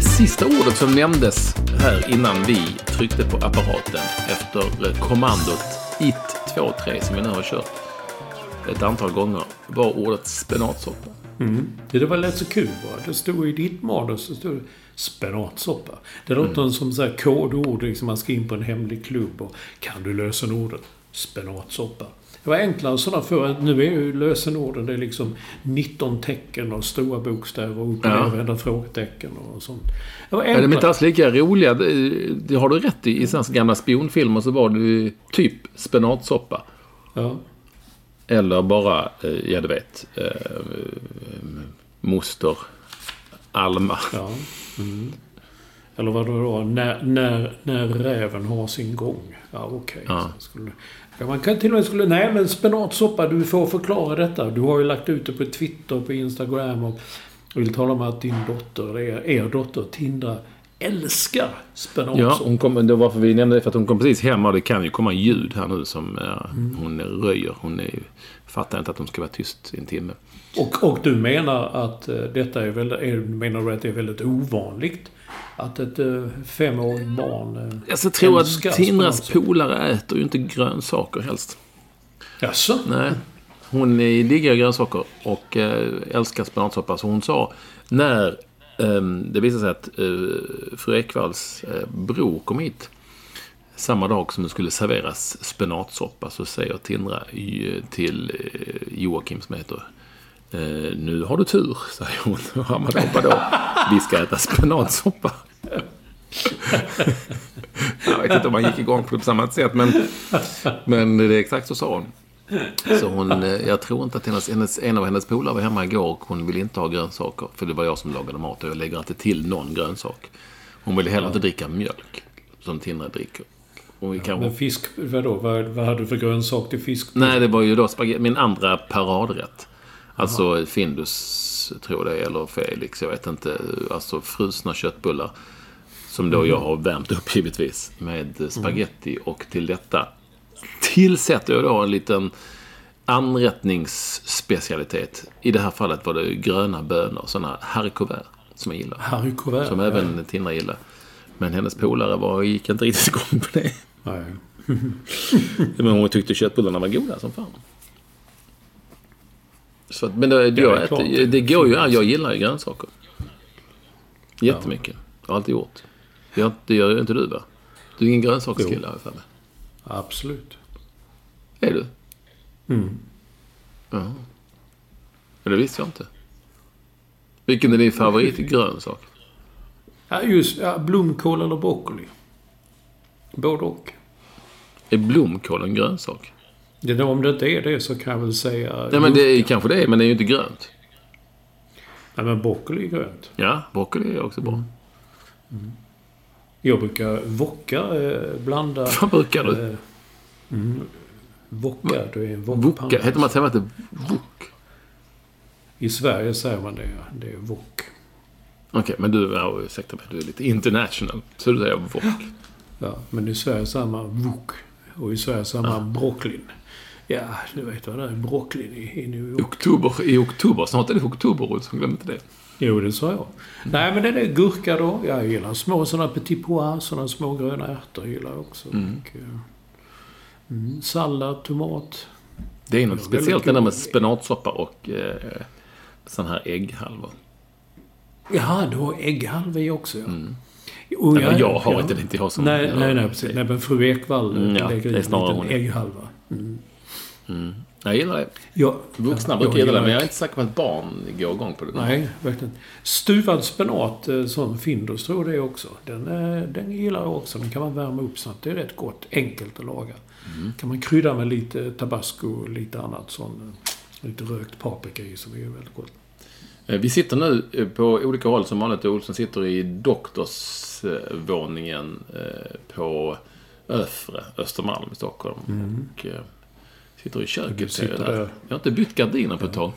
Det sista ordet som nämndes här innan vi tryckte på apparaten efter kommandot 1, 2, 3 som vi nu har kört ett antal gånger var ordet spenatsoppa. Det var lätt så kul bara. Det stod i ditt manus så stod det spenatsoppa. Det låter som så här kodord, liksom man ska in på en hemlig klubb och kan du lösenordet spenatsoppa? Det var enklare sådana förr. Nu är ju lösenorden, det är liksom 19 tecken och stora bokstäver och upp och Ja. frågetecken och sånt. Det var Ja, de är inte enklare. alls lika roliga. Det, det har du rätt i. I sådana gamla spionfilmer så var det ju typ spenatsoppa. Ja. Eller bara, eh, ja du vet, eh, moster Alma. Ja. Mm. Eller vad då? då? När, när, när räven har sin gång. Ja, okej. Ja. Skulle, ja, man kan till och med skulle... Nej, men spenatsoppa, du får förklara detta. Du har ju lagt ut det på Twitter, på Instagram och vill tala om att din dotter, er, er dotter, Tindra, älskar Ja, spenatsoppa. hon kom, det var varför vi nämnde det, för att hon kom precis hem och det kan ju komma ljud här nu som eh, hon röjer. Hon är, fattar inte att hon ska vara tyst i en timme. Och, och du menar att eh, detta är väldigt... Menar du att det är väldigt ovanligt? Att ett eh, femårigt barn eh, jag tror att Tindras polare äter ju inte grönsaker helst. Jaså? Nej. Hon diggar grönsaker och älskar spenatsoppa. Så hon sa när ehm, det visade sig att fru Ekvalls bror kom hit samma dag som det skulle serveras spenatsoppa så säger Tindra till Joakim som heter eh, Nu har du tur, säger hon. Och han bara, "Hoppa då. Vi ska äta spenatsoppa. Jag vet inte om han gick igång på det på samma sätt, men, men det är exakt så sa hon. Så hon, eh, jag tror inte att hennes, hennes, en av hennes polare var hemma igår och hon ville inte ha grönsaker. För det var jag som lagade mat och jag lägger inte till någon grönsak. Hon ville heller inte dricka mjölk, som Tindra dricker. Och vi kanske, Men fisk... Vadå? Vad, vad hade du för grönsak till fisk? nej, det var ju då spagetti, min andra paradrätt. Alltså Findus, tror jag det är, eller Felix, jag vet inte. Alltså frusna köttbullar. Som då jag har värmt upp givetvis. Med spaghetti och till detta tillsätter jag då en liten anrättningsspecialitet. I det här fallet var det gröna bönor, sådana haricots som jag gillar. Covert. Som även Tindra gillar. Men hennes polare var, gick inte riktigt igång på det. Nej. Men hon tyckte köttbullarna var goda som fan. Så, att- men det, jag är klart. äter, det går ju, jag gillar ju grönsaker. Jättemycket. Jag har alltid gjort. Jag, det gör ju inte du va? Du är ingen grönsakskille i alla fall. Absolut. Är du? Mm. Ja. Men det visste jag inte. Vilken är din favorit grönsak? Ja, just ja, blomkål eller broccoli. Både och. Är blomkål en grönsak? Det där, om det inte är det så kan jag väl säga... Nej men det är kanske det är, men det är ju inte grönt. Nej, men broccoli är grönt. Ja, broccoli är också bra. Jag brukar wokka, eh, blanda... Vad brukar du? Eh, mm, wokka, det är en Wokka. wokpanna. Heter man, inte wok? I Sverige säger man det, ja. Det är wok. Okej, men du, ja, ursäkta mig, du är lite international. Så du säger wok. Ja, men i Sverige säger man wok. Och i Sverige säger man broccolin. Ja, du vet vad det är. Broccolin i, i New York. oktober, i oktober. Snart är det oktober, Olsson. Glöm inte det. Jo, det sa jag. Nej, men det är gurka då. Jag gillar små sådana petit pois, sådana små gröna ärtor gillar jag också. Mm. Och, eh, mm, sallad, tomat. Det är något speciellt det där med spenatsoppa och eh, sån här ägghalvor. Jaha, du har ägghalvor i också ja. Mm. Och Nej, men jag har inte det, inte jag som- Nej, nej, nej, precis. Nej, men fru Ekvall Mm, ja, lägger det i en liten hon. Ägghalva. Jag gillar det. Ja, Vuxna brukar gilla det, men jag är inte säker på att barn går igång på det. Nej, verkligen. Stuvad spenat, eh, som Findus tror det också. Den, eh, den gillar jag också. Den kan man värma upp snabbt. Det är rätt gott. Enkelt att laga. Mm. Kan man krydda med lite tabasco och lite annat sånt. Lite rökt paprika i som är väldigt gott. Eh, Vi sitter nu eh, på olika håll som vanligt. Olsson sitter i doktorsvåningen eh, på Öfre, Östermalm i Stockholm. Och eh, sitter i köket. sitter jag där. Jag har inte bytt gardiner på ett tag.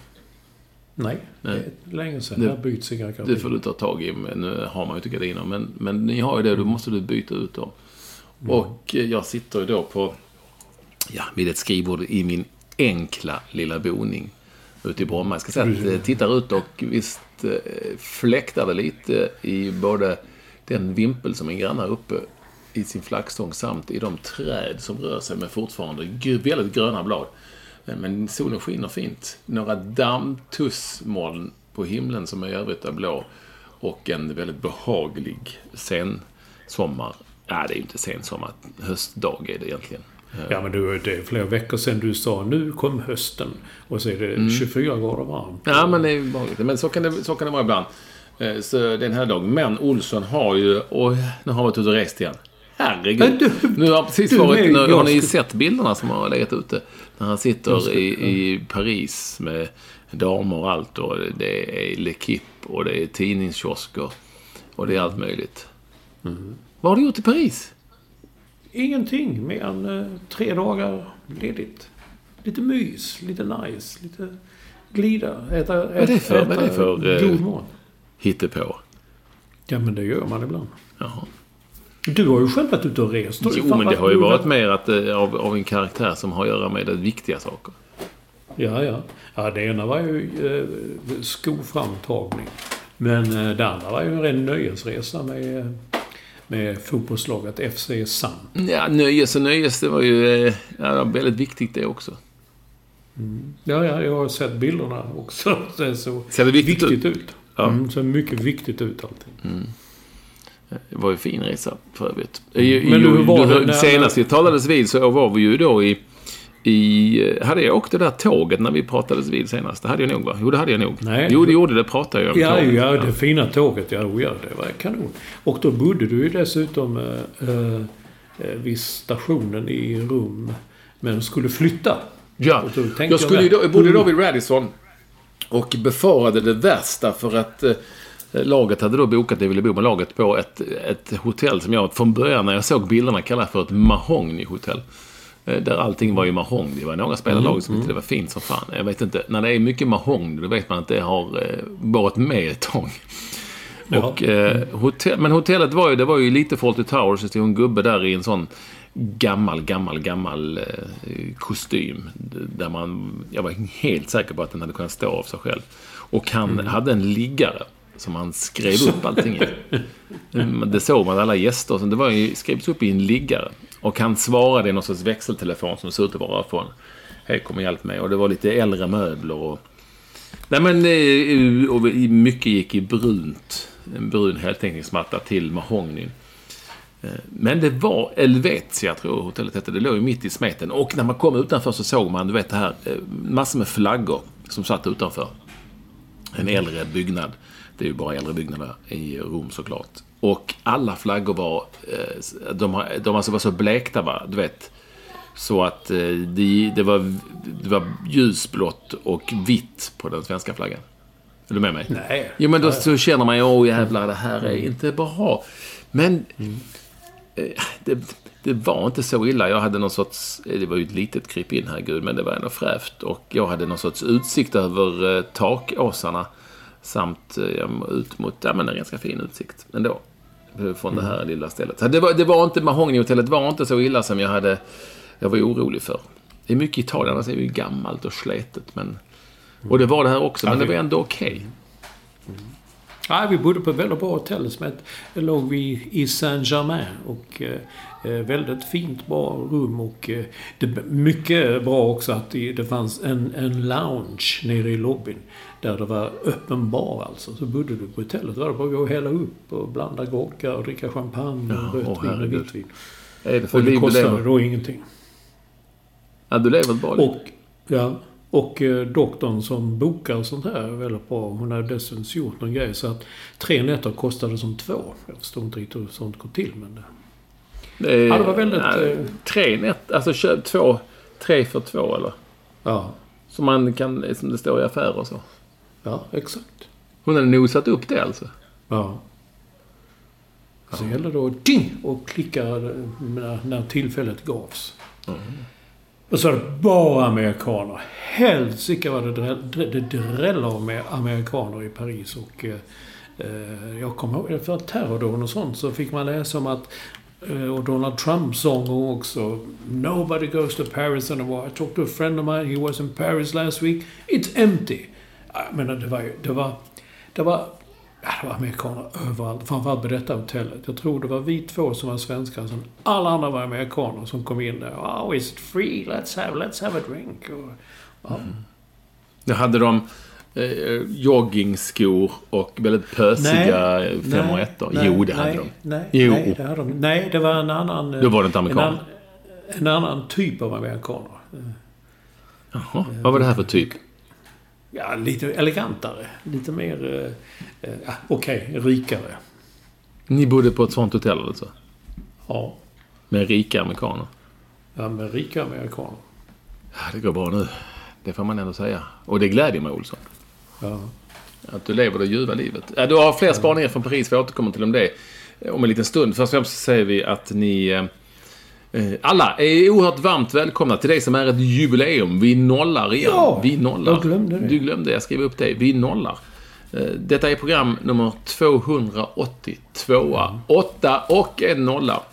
Nej, Nej. det är länge sedan. Det- Här byts inga Det får gardiner. du ta tag i. Men nu har man ju inte gardiner. Men, men ni har ju det. Då måste du byta ut dem. Och eh, jag sitter ju då på, ja, vid ett skrivbord i min enkla lilla boning ute i Bromma. Jag ska säga att det tittar ut och visst eh, fläktar det lite i både den vimpel som min granne har uppe i sin flaggstång samt i de träd som rör sig med fortfarande väldigt gröna blad. Eh, Men solen skiner fint. Några dammtussmoln på himlen som i övrigt är blå. Och en väldigt behaglig sensommar. Ja, det är ju inte sensommar. Höstdag är det egentligen. Ja, men du, det är flera veckor sedan du sa nu kom hösten. Och så är det Mm. 24 grader varmt. Ja, men det är ju behagligt. Men så kan det, så kan det vara ibland. Eh, Så det är en här dag. Men Olsson har ju... Och nu har han varit ute och rest igen. Herregud. Du- nu har precis du varit... Nu, har ni sett bilderna som har legat ute? När han sitter i, i Paris med damer och allt. Och det är L'Equipe och det är tidningskiosker. Och det är allt möjligt. Mm. Vad har du gjort i Paris? Ingenting mer än eh, tre dagar ledigt. Lite mys, lite nice, lite glida, äta, är det för- äta vad är det för, eh, god mat. Hittepå. Ja, men det gör man ibland. Jaha. Du har ju själv varit ute och rest. Jo, men det har ju varit mer att, eh, av, av en karaktär som har att göra med viktiga saker. Ja, ja. Ja, det ena var ju eh, skoframtagning. Men eh, det andra var ju en ren nöjesresa med, med fotbollslaget FC Sand. Ja, nöjes och nöjes, det var ju eh, ja, väldigt viktigt det också. Ja, ja, jag har sett bilderna också. Det så Ser det viktigt viktigt ut. Ja. Mm, så mycket viktigt ut allting. Det var ju en fin resa för övrigt. I, Men i, hur var du- det när- senast vi talades vid så var vi ju då i... i hade jag åkt det där tåget när vi pratades vid senast? Det hade jag nog va? Jo, det hade jag nog. Nej. Jo, det gjorde det. Pratade jag om Ja, tåget. ja, det fina tåget. Ja, oh, ja, det var kanon. Och då bodde du ju dessutom eh, eh, vid stationen i Rum. Men skulle flytta. Ja, jag, skulle där, då, jag bodde då mm, vid Radisson och befarade det värsta för att eh, laget hade då bokat, det ville bo med laget, på ett, ett hotell som jag från början när jag såg bilderna kallade för ett mahognyhotell. Eh, Där allting var i mahogny. Det var några spelarlag som tyckte det var fint som fan. Jag vet inte, när det är mycket mahogny då vet man att det har eh, varit med ett tag. Och, eh, hotell, men hotellet var ju, det var ju lite Fawlty Towers. Det stod en gubbe där i en sån gammal, gammal, gammal eh, kostym. Där man, jag var helt säker på att den hade kunnat stå av sig själv. Och han hade en liggare som han skrev upp allting i. Det såg man alla gäster. Det var ju, skrevs upp i en liggare. Och han svarade i någon sorts växeltelefon som såg ut att vara från Hej, kom och hjälp mig. Och det var lite äldre möbler och Nej men eh, och mycket gick i brunt. En brun heltäckningsmatta till mahognyn. Eh, Men det var Elvetia, tror jag hotellet hette. Det låg ju mitt i smeten. Och när man kom utanför så såg man, du vet det här, eh, massor med flaggor som satt utanför. En äldre byggnad. Det är ju bara äldre byggnader i Rom såklart. Och alla flaggor var, eh, de, de alltså var så blekta va, du vet. Så att eh, det, det, var, det var ljusblått och vitt på den svenska flaggan. Är du med mig? Nej. Jo, men då så känner man ju, åh jävlar, det här är inte bra. Men eh, det, det var inte så illa. Jag hade någon sorts, det var ju ett litet krypin, herregud, men det var ändå fräscht. Och jag hade någon sorts utsikt över takåsarna. Samt eh, ut mot, ja men en ganska fin utsikt ändå. Från det här lilla stället. Så det var, det var inte, mahognyhotellet var inte så illa som jag hade, jag var orolig för. Det är mycket Italien, annars är det ju gammalt och sletet. Men, och det var det här också, men det var ändå okej. Ja, vi bodde på ett väldigt bra hotell som det låg vi i Saint-Germain. Och eh, eh, väldigt fint, bra rum och eh, det, mycket bra också att det, det fanns en, en lounge nere i lobbyn. Där det var öppen bar alltså. Så bodde du på hotellet. Var det bara att gå och hälla upp och blanda groggar och dricka champagne Ja, och rött åh, vin och vitt vin. Det Och det kostade då ingenting. Ja, du lever ett bra liv. Och, ja, och eh, doktorn som bokar och sånt här är väldigt bra. Hon har dessutom gjort någon grej så att tre nätter kostade som två. Jag förstår inte riktigt hur sånt går till men... det- är, Ja, det var väldigt, ja, eh, tre nät, alltså köp två, tre för två eller? Ja, Som man kan, som det står i affärer och så. ja exakt. Hon hade nosat upp det alltså. Ja. Så gäller det att ding och klicka när, när tillfället gavs. Och så var det bara amerikaner. Helsike vad det, dräll, det dräller med amerikaner i Paris. Och eh, eh jag kommer ihåg för terrordåden och sånt så fick man läsa om att eh, och Donald Trump sång också. Nobody goes to Paris anymore. I talked to a friend of mine. He was in Paris last week. It's empty. Jag menar, det var ju... Det var, det var, ja, det var amerikaner överallt. Framförallt på detta hotellet. Jag tror det var vi två som var svenskar. Sen alla andra var amerikaner som kom in där. Oh, is it free? Let's have, let's have a drink. Och, ja. Då hade de eh, joggingskor och väldigt pösiga fem och ettor. Jo, det hade nej, de. Nej, Jo. nej, det hade de. Nej, det var en annan... eh, Då var det inte en, amerikaner. annan- en annan typ av amerikaner. Jaha, vad var det här för typ? Ja, lite elegantare. Lite mer... eh, eh, ja, Okej, rikare. Ni bodde på ett sånt hotell alltså? Ja, Med rika amerikaner? ja men rika amerikaner. Ja, det går bra nu. Det får man ändå säga. Och det glädjer mig, Olsson. Ja. Att du lever det ljuva livet. Du har fler spaningar från Paris. Vi återkommer till om det om en liten stund. Först och främst säger vi att ni eh, alla är oerhört varmt välkomna till det som är ett jubileum. Vi nollar igen. Ja, vi nollar. jag glömde det. Du glömde, jag skrev upp det. Vi nollar. Eh, Detta är program nummer 282. Åtta och en nolla.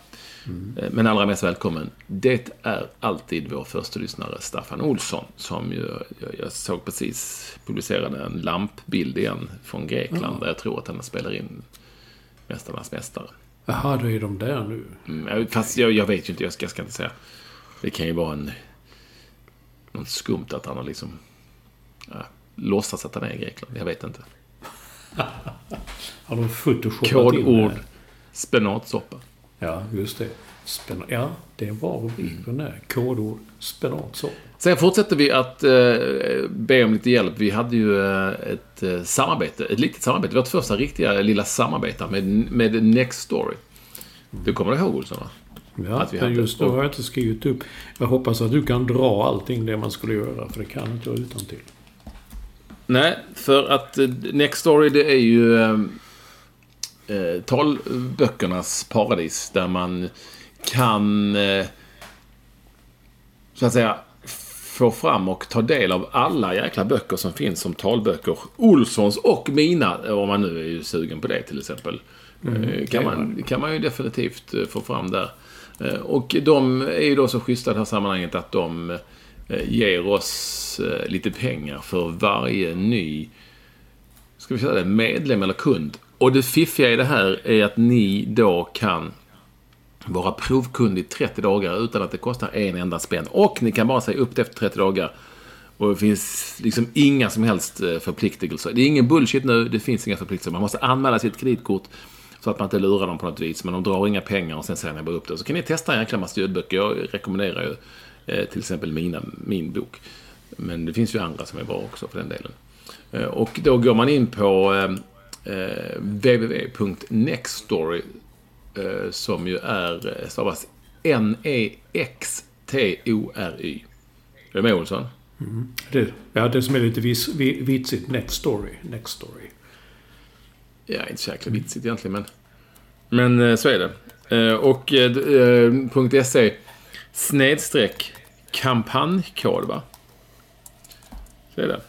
Eh, Men allra mest välkommen. Det är alltid vår första lyssnare Staffan Olsson som ju, jag, jag såg precis publicerade en lampbild igen från Grekland där jag tror att han spelar in Mästarnas Mästare. Jaha, då är de där nu. Mm, fast jag, jag vet ju inte, jag ska, jag ska inte säga. Det kan ju vara en... Något skumt att han har liksom... Ja, låtsas att han är i Grekland. Jag vet inte. Har de photoshoppat in Kodord spenatsoppa. Ja, just det. Spen- ja, det är en bra rubrik på den här. Kodord spenatsoppa. Sen fortsätter vi att eh, be om lite hjälp. Vi hade ju eh, ett eh, samarbete, ett litet samarbete. Vårt första riktiga lilla samarbete med, med Next Story. Du kommer ihåg Olsson? Va? Ja, Att vi hade- just nu har jag inte skrivit upp. Jag hoppas att du kan dra allting det man skulle göra, för det kan inte jag utan till. Nej, för att eh, Next Story det är ju eh, eh, talböckernas paradis där man kan eh, så att säga få fram och ta del av alla jäkla böcker som finns som talböcker. Olssons och mina, om man nu är ju sugen på det till exempel. Eh, kan, man, kan man ju definitivt eh, få fram där. Och de är ju då så schyssta i det här sammanhanget att de ger oss lite pengar för varje ny ska vi säga det, medlem eller kund. Och det fiffiga i det här är att ni då kan vara provkund i 30 dagar utan att det kostar en enda spänn. Och ni kan bara säga upp det efter 30 dagar. Och det finns liksom inga som helst eh, förpliktelser. Det är ingen bullshit nu, det finns inga förpliktelser. Man måste anmäla sitt kreditkort så att man inte lurar dem på något vis. Men de drar inga pengar och sen säger ni bara upp det. Så kan ni testa en jäkla massa ljudböcker. Jag rekommenderar ju eh, till exempel mina, min bok. Men det finns ju andra som är bra också för den delen. Eh, Och då går man in på eh, eh www.nextstory som ju är, eh, stavas N-E-X-T-O-R-Y. Är du med Olsson? Det, ja, det som är lite vis, vi- vitsigt. Next story. Next story. Ja, inte så jäkla vitsigt egentligen, men... Men eh, så är det. Eh, Och eh, eh, .se snedstreck kampanjkod, va? Så är det.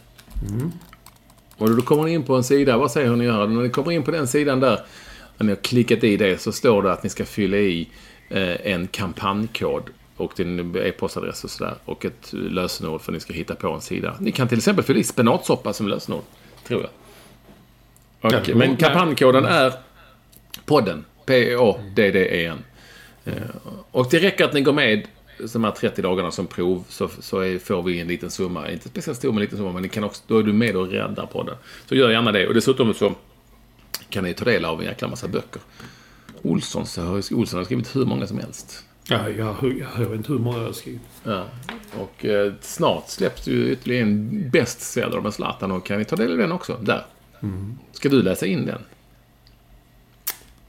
Och då kommer ni in på en sida, vad säger ni gör? När ni kommer in på den sidan där, när ni har klickat i det, så står det att ni ska fylla i eh, en kampanjkod. och din e-postadress och sådär. Och ett lösenord för att ni ska hitta på en sida. Ni kan till exempel fylla i spenatsoppa som lösenord. Tror jag. Och, Ja, men kampanjkoden är podden. P-O-D-D-E-N. Eh, Och det räcker att ni går med de här 30 dagarna som prov så, så är, får vi en liten summa. Inte speciellt stor, men en liten summa. Men ni kan också, då är du med och räddar podden. Så gör gärna det. Och dessutom så kan ni ta del av en jäkla massa böcker. Olsson, så har, Olsson har skrivit hur många som helst. Ja, jag, jag hör inte hur många jag har skrivit. Ja. Och eh, snart släpps ju ytterligare en bestseller med Zlatan och kan ni ta del av den också? Där. Ska du läsa in den?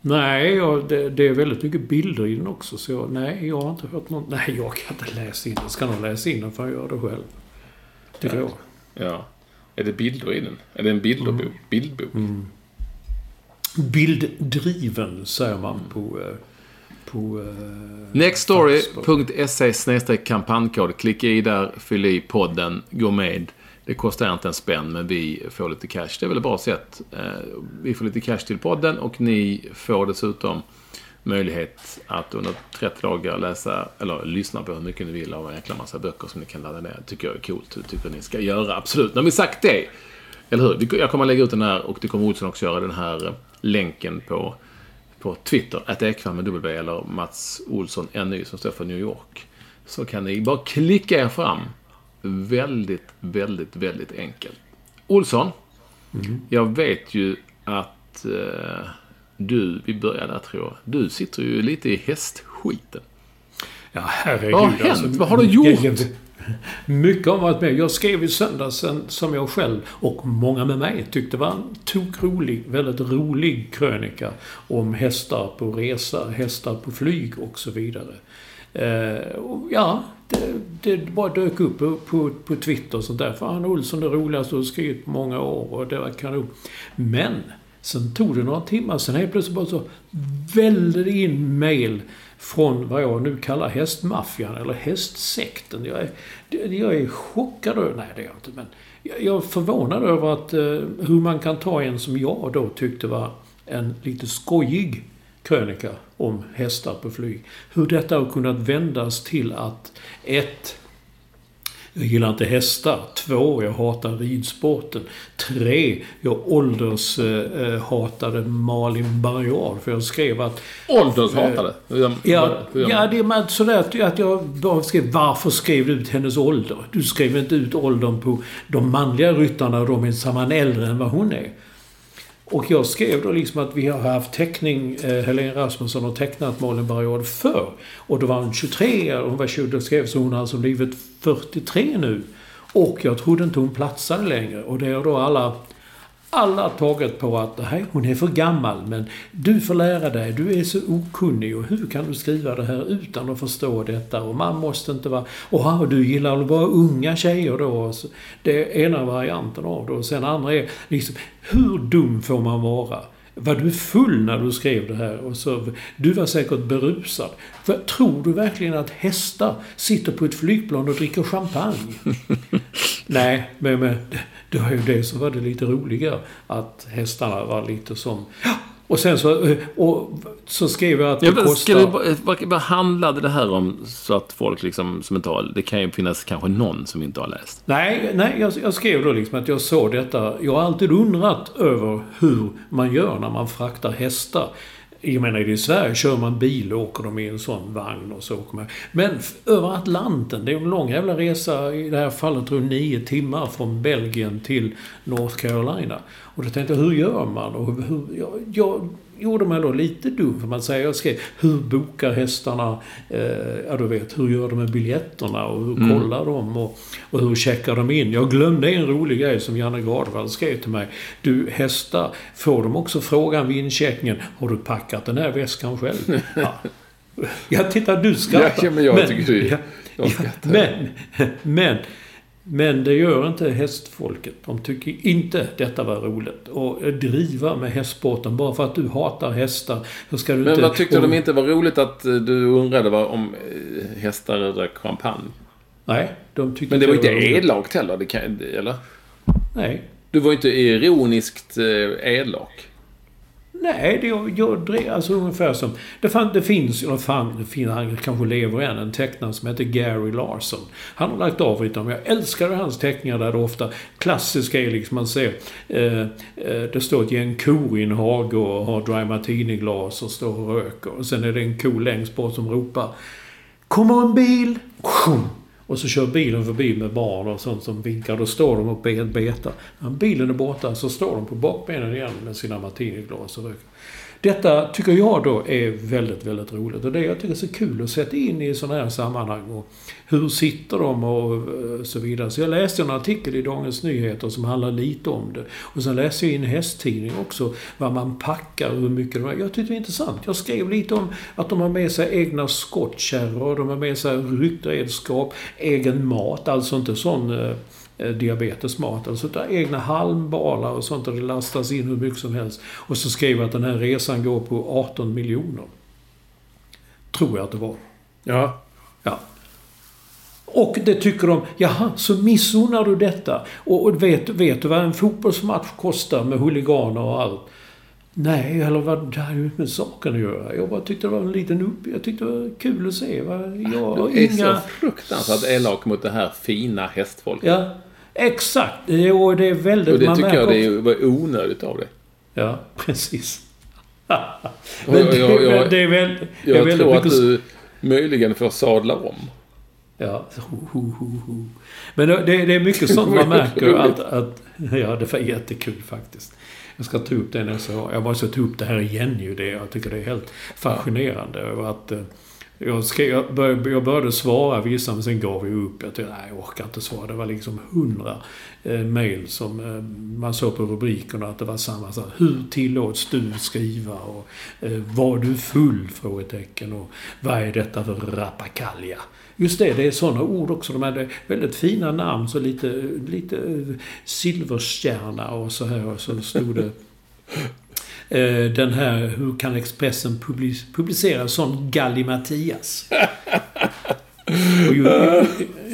Nej, jag, det, det är väldigt mycket bilder i den också. Så jag, nej, jag har inte hört något. Nej, jag kan inte läsa in den. Ska nog läsa in den för jag gör det själv. Tycker jag. Ja. Är det bilder i den? Är det en bilderbok? Bildbok? Bilddriven säger man på... eh, på eh, Nextstory.se kampanjkod. Klicka i där, fyll i podden, gå med. Det kostar inte en spänn, men vi får lite cash. Det är väl ett bra sätt. Eh, Vi får lite cash till podden och ni får dessutom möjlighet att under 30 dagar läsa, eller lyssna på hur mycket ni vill av en jäkla massa böcker som ni kan ladda ner. tycker jag är coolt. Det tycker ni ska göra, absolut. Har vi sagt det, eller hur? Jag kommer att lägga ut den här, och det kommer Olsson också göra, den här länken på på Twitter, att Ekvall med W eller Mats Olsson NY som står för New York. Så kan ni bara klicka er fram. Väldigt, väldigt, väldigt enkelt. Olsson, jag vet ju att eh, du, vi börjar där tror jag, du sitter ju lite i hästskiten. Ja, herregud. Vad har hänt? Vad har du gjort? Mycket har varit med. Jag skrev i söndags en, som jag själv och många med mig tyckte var en tokrolig, väldigt rolig krönika om hästar på resa, hästar på flyg och så vidare. Eh, och ja, det, det bara dök upp på, på, på Twitter och sånt där. Fan Olsson, det roligaste du har skrivit på många år och det var kanon. Men sen tog det några timmar, sen helt plötsligt bara så vällde det in mail från vad jag nu kallar hästmaffian eller hästsekten. Jag är, jag är chockad över, nej det är jag inte, men jag jag är förvånad över att, eh, hur man kan ta en som jag då tyckte var en lite skojig krönika om hästar på flyg. Hur detta har kunnat vändas till att ett jag gillar inte hästar. Två, jag hatar ridsporten. Tre, jag åldershatade Malin Barriard. För jag skrev att Åldershatade. Hur gör- Ja, hur ja det är sådär att- att jag bara skrev varför skrev du ut hennes ålder? Du skrev inte ut åldern på de manliga ryttarna och de är samman äldre än vad hon är. Och jag skrev då liksom att vi har haft teckning, eh, Helene Rasmusson har tecknat Malin Baryard förr. Och då var hon 23, hon var 20, och skrev så hon har alltså blivit 43 nu. Och jag trodde inte hon platsade längre. Och det har då alla alla tagit på att nej, hon är för gammal men du får lära dig, du är så okunnig och hur kan du skriva det här utan att förstå detta och man måste inte vara... Och du gillar att vara unga tjejer då. Så, det är ena varianten av det och sen andra är liksom, hur dum får man vara? Var du full när du skrev det här? Och så, du var säkert berusad. För, tror du verkligen att hästar sitter på ett flygplan och dricker champagne? Nej, men, men det var ju det som var det lite roliga. Att hästarna var lite som... Och sen så, och så skrev jag att det Ja, kostar... vad handlade det här om så att folk liksom som inte har... Det kan ju finnas kanske någon som inte har läst. Nej, nej jag, jag skrev då liksom att jag såg detta. Jag har alltid undrat över hur man gör när man fraktar hästar. Jag menar, i Sverige kör man bil och åker de i en sån vagn och så åker man. Men över Atlanten, det är en lång jävla resa. I det här fallet tror jag nio timmar från Belgien till North Carolina. Och då tänkte jag, hur gör man? Och hur, jag, jag gjorde mig då lite dum, för man säger, jag skrev, hur bokar hästarna? Eh, ja, du vet, hur gör de med biljetterna och hur kollar de? Och, och hur checkar de in? Jag glömde en rolig grej som Janne Gardvall skrev till mig. Du, hästar, får de också frågan vid incheckningen, har du packat den här väskan själv? Ja. Jag tittar, du skrattar. Ja, men jag tycker det jag ja, skrattar. men, men, men det gör inte hästfolket. De tycker inte detta var roligt. Och driva med hästsporten bara för att du hatar hästar. Så ska du Men inte... vad tyckte och- de inte var roligt att eh, du undrade vad, om eh, hästar drack champagne? Nej, de tyckte Men det var inte elakt heller, det kan, eller? Nej. Du var inte ironiskt eh, elak. Nej, det, jag, jag alltså ungefär som... Det, fan, det finns, eller fan, det han kanske lever än, en tecknare som heter Gary Larson. Han har lagt av lite men Jag älskade hans teckningar där det ofta klassiska är liksom man ser... Eh, eh, det står ett gäng kor i en hage och har dry martini-glas och står och röker. Och sen är det en ko längst bort som ropar Kommer en bil! Och så kör bilen förbi med barn och sånt som vinkar. Då står de uppe i ett beta. När bilen är borta så står de på bakbenen igen med sina martiniglas och röker. Detta tycker jag då är väldigt, väldigt roligt. Och det jag tycker är så kul att sätta in i sådana här sammanhang. Och hur sitter de och eh, så vidare. Så jag läste en artikel i Dagens Nyheter som handlar lite om det. Och sen läste jag i en hästtidning också vad man packar och hur mycket de är. Jag tyckte det var intressant. Jag skrev lite om att de har med sig egna skottkärror, de har med sig ryttredskap, egen mat. Alltså inte sån Eh, diabetesmat. Alltså där egna halmbalar och sånt och det lastas in hur mycket som helst. Och så skriver att den här resan går på 18 miljoner. Tror jag att det var. Ja. Ja. Och det tycker de, jaha, så missunnar du detta? Och vet, vet du vad en fotbollsmatch kostar med huliganer och allt? Nej, eller vad det har ju med saken att göra. Jag bara tyckte det var en liten upp... Jag tyckte det var kul att se. Va? Jag, du är inga... så fruktansvärt elak mot det här fina hästfolket. Ja, exakt. Och det är väldigt... Och det tycker jag det var onödigt av det. Ja, precis. Men det, jag, jag, det är väl... Jag, jag tror att du möjligen får sadla om. Ja. Men det, det är mycket sånt man märker att, att... Ja, det var jättekul faktiskt. Jag ska ta upp det nästa gång. Jag måste ta upp det här igen ju. Det, jag tycker det är helt fascinerande över att eh, jag, skrev, jag, började, jag började svara vissa, men sen gav jag upp. Jag tänkte, nej, jag orkar inte svara. Det var liksom hundra eh, mejl som eh, man såg på rubrikerna att det var samma. Så hur tillåts du skriva? Och eh, var du full? Frågetecken. Och vad är detta för rappakalja? Just det, det är sådana ord också. De hade väldigt fina namn, så lite, lite silverstjärna och så här. Och så stod det eh, den här, hur kan Expressen publicera sån gallimatias? Och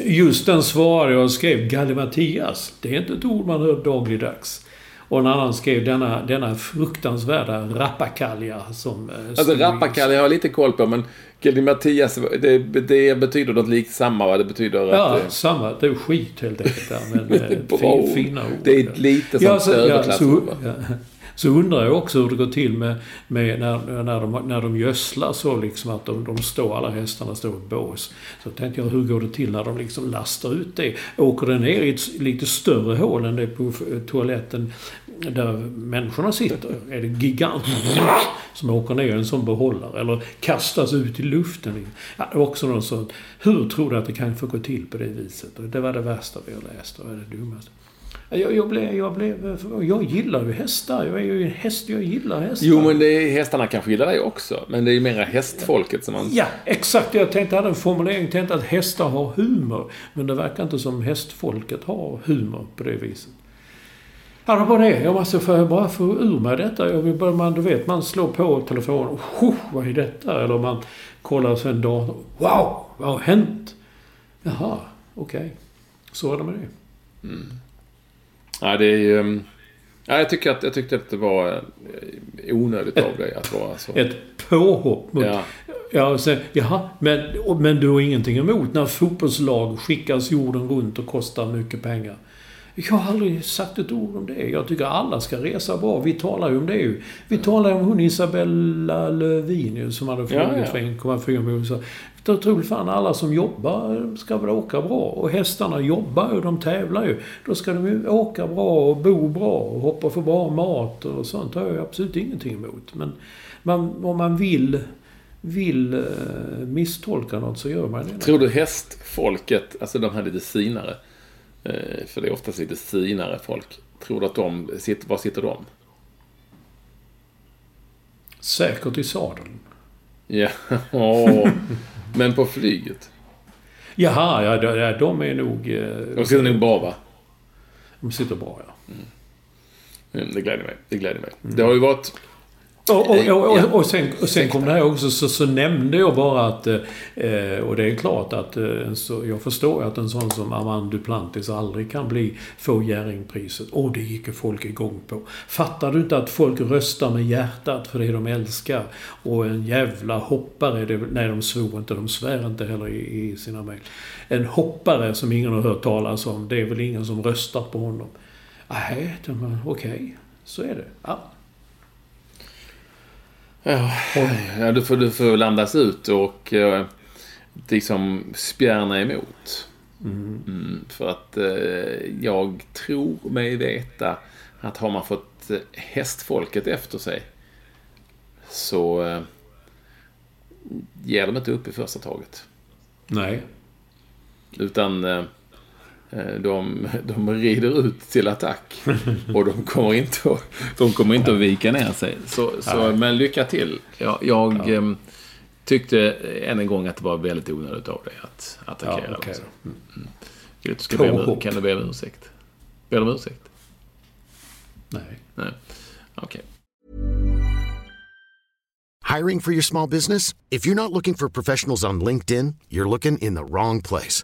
just den svarade jag och skrev, gallimatias, det är inte ett ord man hör dagligdags. Och en annan skrev denna, denna fruktansvärda rappakalja som... Eh, alltså rappakalja har jag lite koll på men Kelly Mattias, det, det betyder något likt samma va? Det betyder ja, att... Ja, samma. Det är skit helt enkelt. Där, men det är fin, fina ord. Det är lite sånt ja, så, ja, så, ja. Så undrar jag också hur det går till med, med när, när, de, när de gödslar så liksom att de, de står, alla hästarna står i bås. Så tänkte jag, hur går det till när de liksom lastar ut det? Åker det ner i ett lite större hål än det på toaletten där människorna sitter? Är det gigant som åker ner i en sån behållare? Eller kastas ut i luften? Ja, också något sånt. Hur tror du att det kan få gå till på det viset? det var det värsta vi har läst och det dummaste. Jag, jag, blev, jag, blev, jag gillar ju hästar. Jag är ju en häst. Jag gillar hästar. Jo, men det är, hästarna kanske gillar dig också. Men det är ju mera hästfolket som man... Ja, exakt. Jag tänkte, hade en formulering. Jag tänkte att hästar har humor. Men det verkar inte som hästfolket har humor på det viset. Ja, det var det. Jag måste få, bara få ur mig detta. Jag vill bara, man, du vet, man slår på telefonen. Oh, vad är detta? Eller man kollar sen datorn. Wow, vad har hänt? Jaha, okej. Okay. Så är det med det. Mm. Ja, det är ju... Mm, ja, jag, tycker att, jag tyckte att det var eh, onödigt av dig att vara så. Ett påhopp mot... Ja. Ja, så, jaha, men, men du har ingenting emot när fotbollslag skickas jorden runt och kostar mycket pengar? Jag har aldrig sagt ett ord om det. Jag tycker alla ska resa bra. Vi talar ju om det ju. Vi talar om hon Isabella Lövin som hade flugit ja, ja. för 1,4 miljoner. Jag tror fan alla som jobbar ska väl åka bra. Och hästarna jobbar ju, de tävlar ju. Då ska de ju åka bra och bo bra och hoppa för bra mat och sånt. Det har jag absolut ingenting emot. Men man, om man vill vill uh, misstolka något så gör man det. Tror du hästfolket, alltså de här lite sinare, Eh, för det är oftast lite finare folk. Tror du att de var sitter de? Säkert i sadeln. Ja, men på flyget? Jaha, ja, de är nog... Eh, de sitter nog bra va? De sitter bra, ja. Mm. Det gläder mig. Det gläder mig. Mm. Det har ju varit Och, och, och, och, sen, och sen kom det här också, så, så nämnde jag bara att... Eh, och det är klart att... Eh, så, jag förstår att en sån som Armand Duplantis aldrig kan bli, få Jerringpriset. Och det gick ju folk igång på. Fattar du inte att folk röstar med hjärtat för det de älskar? Och en jävla hoppare, det, nej de svor inte, de svär inte heller i, i sina mejl. En hoppare som ingen har hört talas om, det är väl ingen som röstar på honom. Nej, okej. Okay. Så är det. Ja. Ja, du får, du får landas ut och eh, liksom spjärna emot. Mm. Mm, för att eh, jag tror mig veta att har man fått eh, hästfolket efter sig så eh, ger de inte upp i första taget. Nej. Utan eh, de, de rider ut till attack. Och de kommer inte att, de kommer inte att vika ner sig. Så, så men lycka till. Jag, jag ja. Ehm, tyckte än en gång att det var väldigt onödigt av dig att attackera. Ja, okay. mm. Mm. Ska be, kan du be om ursäkt? Be om ursäkt? Nej. Nej. Okej. Okay. Hiring for your small business? If you're not looking for professionals on LinkedIn, you're looking in the wrong place.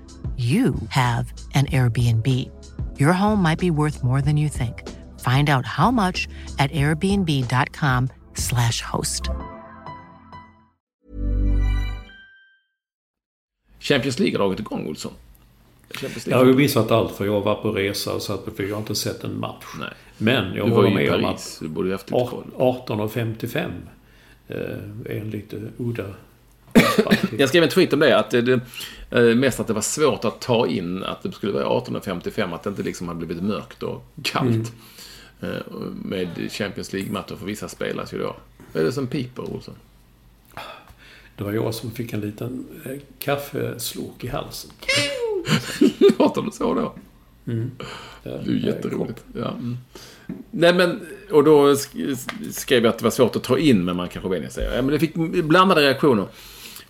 you have an Airbnb. Your home might be worth more than you think. Find out how much at airbnb.com slash host. Champions League har dragit igång, Olsson. Jag har ju missat allt för jag var på resa så att jag har inte sett en match. Nej. Men jag håller med om att 18.55 eh, är en lite udda jag skrev en tweet om det, att det, eh, mest att det var svårt att ta in att det skulle vara 18.55, att det inte liksom hade blivit mörkt och kallt. Mm. Eh, med Champions League-matcher, för vissa spelas ju då. Vad är det som piper, Olsson? Det var jag som fick en liten eh, kaffeslok i halsen. Låter det så då? Mm. Det är jätteroligt. Ja. Mm. Nej men, och då skrev jag att det var svårt att ta in, men man kanske vänjer sig. Ja, men det fick blandade reaktioner.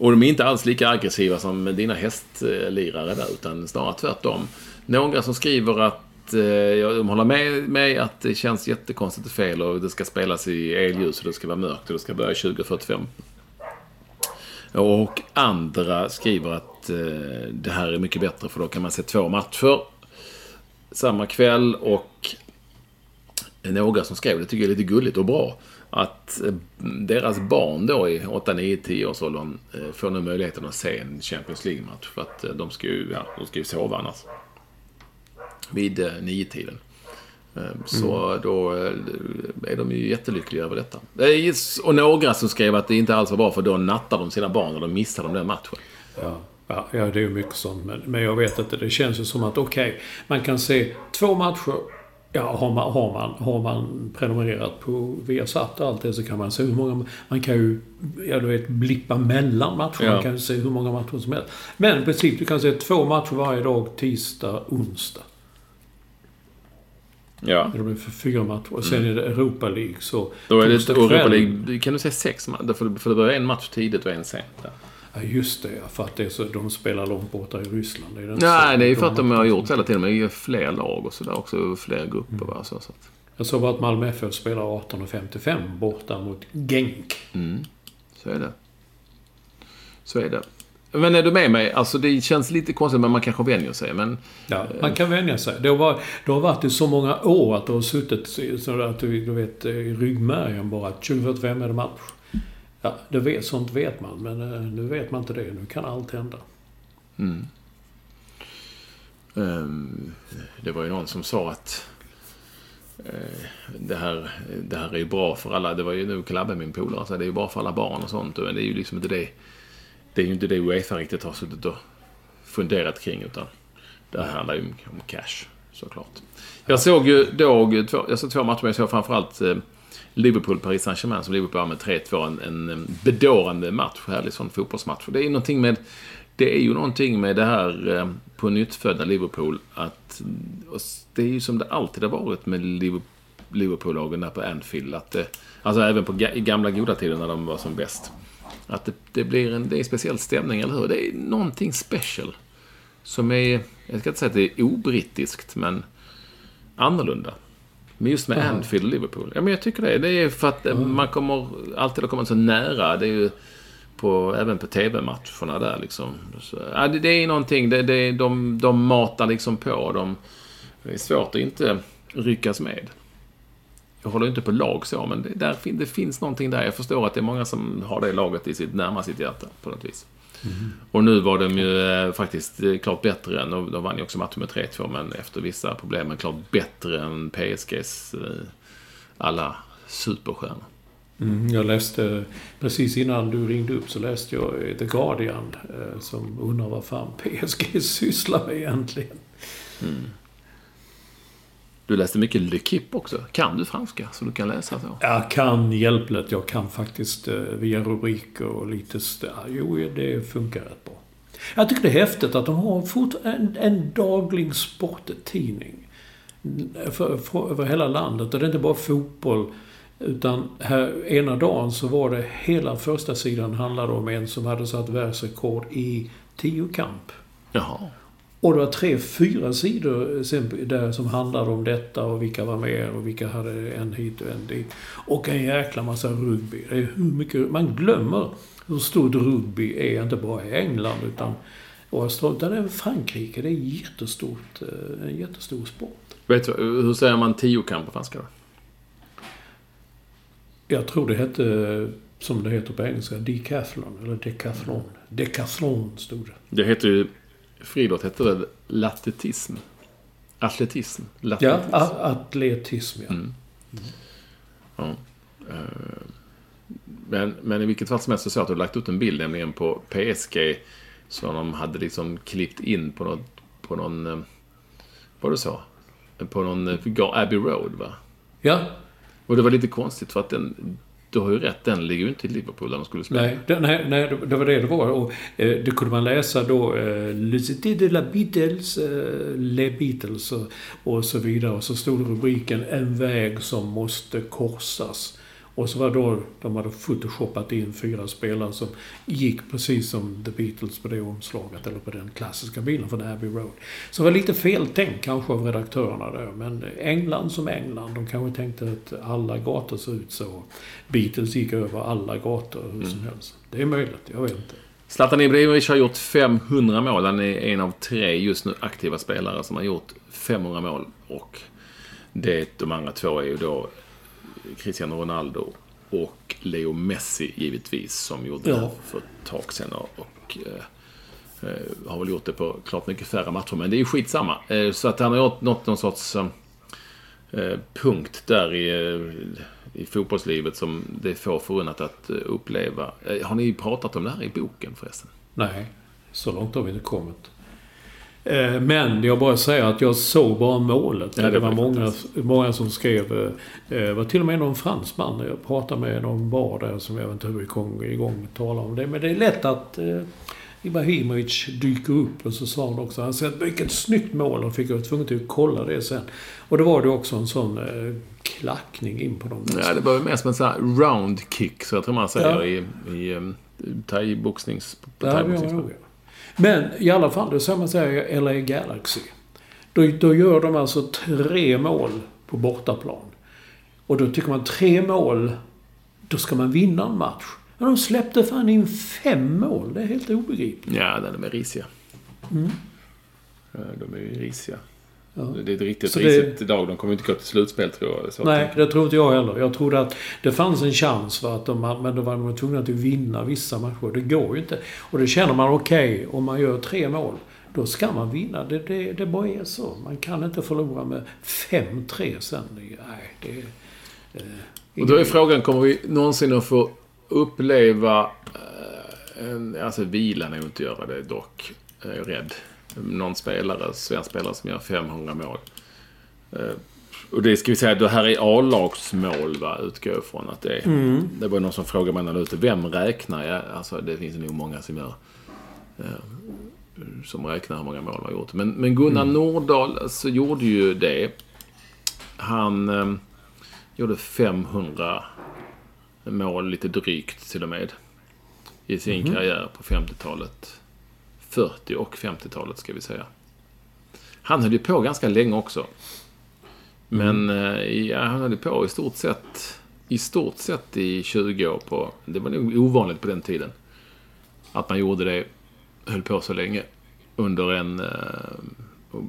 Och de är inte alls lika aggressiva som dina hästlirare där, utan snarare tvärtom. Några som skriver att eh, de håller med mig att det känns jättekonstigt och fel och det ska spelas i elljus och det ska vara mörkt och det ska börja 2045. Och andra skriver att eh, det här är mycket bättre för då kan man se två matcher samma kväll och några som skrev det tycker jag är lite gulligt och bra att eh, deras barn då i 8, 9, 10 års åldern eh, får nu möjligheten att se en Champions League-match. För att eh, de ska ju, ja, de ska ju sova annars. Vid nio tiden Så mm. då är de ju jättelyckliga över detta. Och några som skrev att det inte alls var bra för då nattar de sina barn och då missar de den matchen. Ja. Ja, det är ju mycket sånt. Men, men jag vet inte. Det känns ju som att okej, okay, man kan se två matcher Ja, har man, har man, har man prenumererat på Viasat och allt det så kan man se hur många... Man kan ju, ja du vet, blippa mellan matcher. Ja. Man kan se hur många matcher som helst. Men i princip, du kan se två matcher varje dag, tisdag, onsdag. Ja. Det blir för fyra matcher. Och sen mm. är det Europa League. Så Då är det Europa League, kan du säga sex matcher? För det börjar en match tidigt och en sent. Ja, just det. För att det är så, de spelar långt borta i Ryssland. Är det Nej, det är ju för att de har gjort hela tiden. med fler lag och sådär också. Fler grupper. Va? Så, så att, Jag såg bara att Malmö FF spelar 18.55 borta mot Genk. så är det. Så är det. Men är du med mig? Alltså det känns lite konstigt, men man kanske vänjer sig. Men Ja, man kan vänja sig. Det har, varit, det har varit i så många år att det har suttit så att du, du vet i ryggmärgen bara att 2045 är det match. Ja, det vet, sånt vet man. Men eh, nu vet man inte det. Nu kan allt hända. Mm. Ehm, det var ju någon som sa att eh, det, här, det här är ju bra för alla. Det var ju nu Klabbe, min polare, sa det är ju bra för alla barn och sånt. Men det är ju liksom inte det. Det är ju inte det Uefa riktigt har suttit och funderat kring. Utan det här handlar ju om cash, såklart. Jag såg ju då, jag såg två matcher, men jag såg framförallt eh, Liverpool-Paris Saint-Germain som Liverpool vann med 3-2. En, en bedårande match, härlig sån fotbollsmatch. Och det är ju någonting med det är ju någonting med det här på nyttfödda Liverpool att mm, det är ju som det alltid har varit med Liverpool-lagen där på Anfield. Att det, alltså även på gamla goda tider när de var som bäst. Att det, det blir en, det är en speciell stämning, eller hur? Det är någonting special. Som är, jag ska inte säga att det är obrittiskt, men annorlunda. Men just med Anfield och Liverpool. Ja, men jag tycker det. Det är för att man kommer alltid att komma så nära. Det är ju på, även på TV-matcherna där liksom. Så, ja, det, det är någonting. Det, det, de, de matar liksom på. De, det är svårt att inte ryckas med. Jag håller inte på lag så, men det, där, det finns någonting där. Jag förstår att det är många som har det laget i sitt, närmast sitt hjärta på något vis. Och nu var de ju eh, faktiskt eh, klart bättre än, och de vann ju också matchen med 3-2, men efter vissa problem, men klart bättre än PSGs eh, alla superstjärnor. Mm, jag läste, precis innan du ringde upp så läste jag The Guardian som undrar vad fan PSG sysslar med egentligen. Du läste mycket L'Equipe också. Kan du franska så du kan läsa så? Jag kan hjälpligt. Jag kan faktiskt eh, via rubriker och lite... Jo, det funkar rätt bra. Jag tycker det är häftigt att de har en, en daglig sporttidning. För, för, över hela landet. Och det är inte bara fotboll. Utan här, ena dagen så var det hela första sidan handlade om en som hade satt världsrekord i tiokamp. Jaha. Och det var tre, fyra sidor sen där som handlade om detta och vilka var med och vilka hade en hit och en dit. Och en jäkla massa rugby. Det är hur mycket... Man glömmer hur stort rugby är, inte bara i England utan och utan även Frankrike. Det är jättestort, eh, en jättestor sport. Vet du, hur säger man tiokamp på franska då? Jag tror det hette, som det heter på engelska, decathlon. Eller decathlon. Decathlon stod det. Det heter ju... Friidrott heter väl latletism? Atletism? Ja, Latletism. a- atletism ja. Ja. Eh, Men, men i vilket fall som helst så såg jag att du lagt ut en bild nämligen på PSG. Som de hade liksom klippt in på något, på någon, eh, vad du sa? På någon eh, Abbey Road va? Ja, Och det var lite konstigt för att den, du har ju rätt, den ligger ju inte i Liverpool där de skulle spela. Nej, det, nej, nej, det- var det det var. Och, eh, det kunde man läsa då. Eh, Lucité de la Beatles, eh, Le Beatles och, och så vidare. Och så stod det rubriken En väg som måste korsas. Och så var då, de hade photoshoppat in fyra spelare som gick precis som The Beatles på det omslaget, eller på den klassiska bilen från Abbey Road. Så det var lite feltänkt kanske av redaktörerna där, men England som England, de kanske tänkte att alla gator ser ut så. Beatles gick över alla gator hur som helst. Det är möjligt, jag vet inte. Zlatan Ibrahimovic har gjort 500 mål. Han är en av tre just nu aktiva spelare som har gjort 500 mål. Och det, de andra två är ju då Cristiano Ronaldo och Leo Messi givetvis. Som gjorde Ja. det för ett tag sedan. Och, eh, eh, har väl gjort det på klart mycket färre matcher. Men det är ju skitsamma. Eh, så att han har nått någon sorts eh, eh, punkt där i, eh, i fotbollslivet som det är få förunnat att uppleva. Har ni pratat om det här i boken förresten? Nej, så långt har vi inte kommit. Eh, Men jag bara säger att jag såg bara målet. Ja, det det var många, många som skrev. eh, Det var till och med någon fransman. Jag pratade med någon bar där som jag vet inte hur vi kom igång och talade om det. Men det är lätt att eh, Ibrahimovic dyker upp. Och så sa han också, han sa vilket snyggt mål. Och fick jag tvungen att kolla det sen. Och då var det också en sån eh, klackning in på dem. Ja, det var mer som en sån här round kick, så jag tror man säger Ja. i, i, eh, thai-boxnings... på Ja, Men i alla fall, det är samma säger LA Galaxy. Då, då gör de alltså tre mål på bortaplan. Och då tycker man tre mål, då ska man vinna en match. Men de släppte fan in fem mål. Det är helt obegripligt. Ja, de är risiga. Ja, de är ju risiga. Det är ett riktigt Så det- risigt lag. De kommer inte gå till slutspel tror jag. Så Nej, det tror inte jag heller. Jag trodde att det fanns en chans för att de, men då var de tvungna att vinna vissa matcher. Det går ju inte. Och det känner man okej, om man gör tre mål. Då ska man vinna. Det, det, det bara är så. Man kan inte förlora med 5-3 sen. Nej, det... Eh, Och då är frågan, kommer vi någonsin att få uppleva... eh, En, alltså vilan är ju inte göra det dock. Jag är rädd. Någon spelare, svensk spelare som gör 500 mål. Eh, Och det ska vi säga, det här är A-lagsmål va, utgår jag ifrån att det är. Det var någon som frågade mig när ute, vem räknar jag? Alltså det finns nog många som gör. eh, Som räknar hur många mål man har gjort. Men, men Gunnar Nordahl alltså, gjorde ju det. Han eh, gjorde 500 mål, lite drygt till och med. I sin karriär på 50-talet. 40 och 50-talet ska vi säga. Han höll ju på ganska länge också. Men eh, ja, han höll ju på i stort sett i stort sett i 20 år på... Det var nog ovanligt på den tiden. Att man gjorde det, höll på så länge. Under en... eh,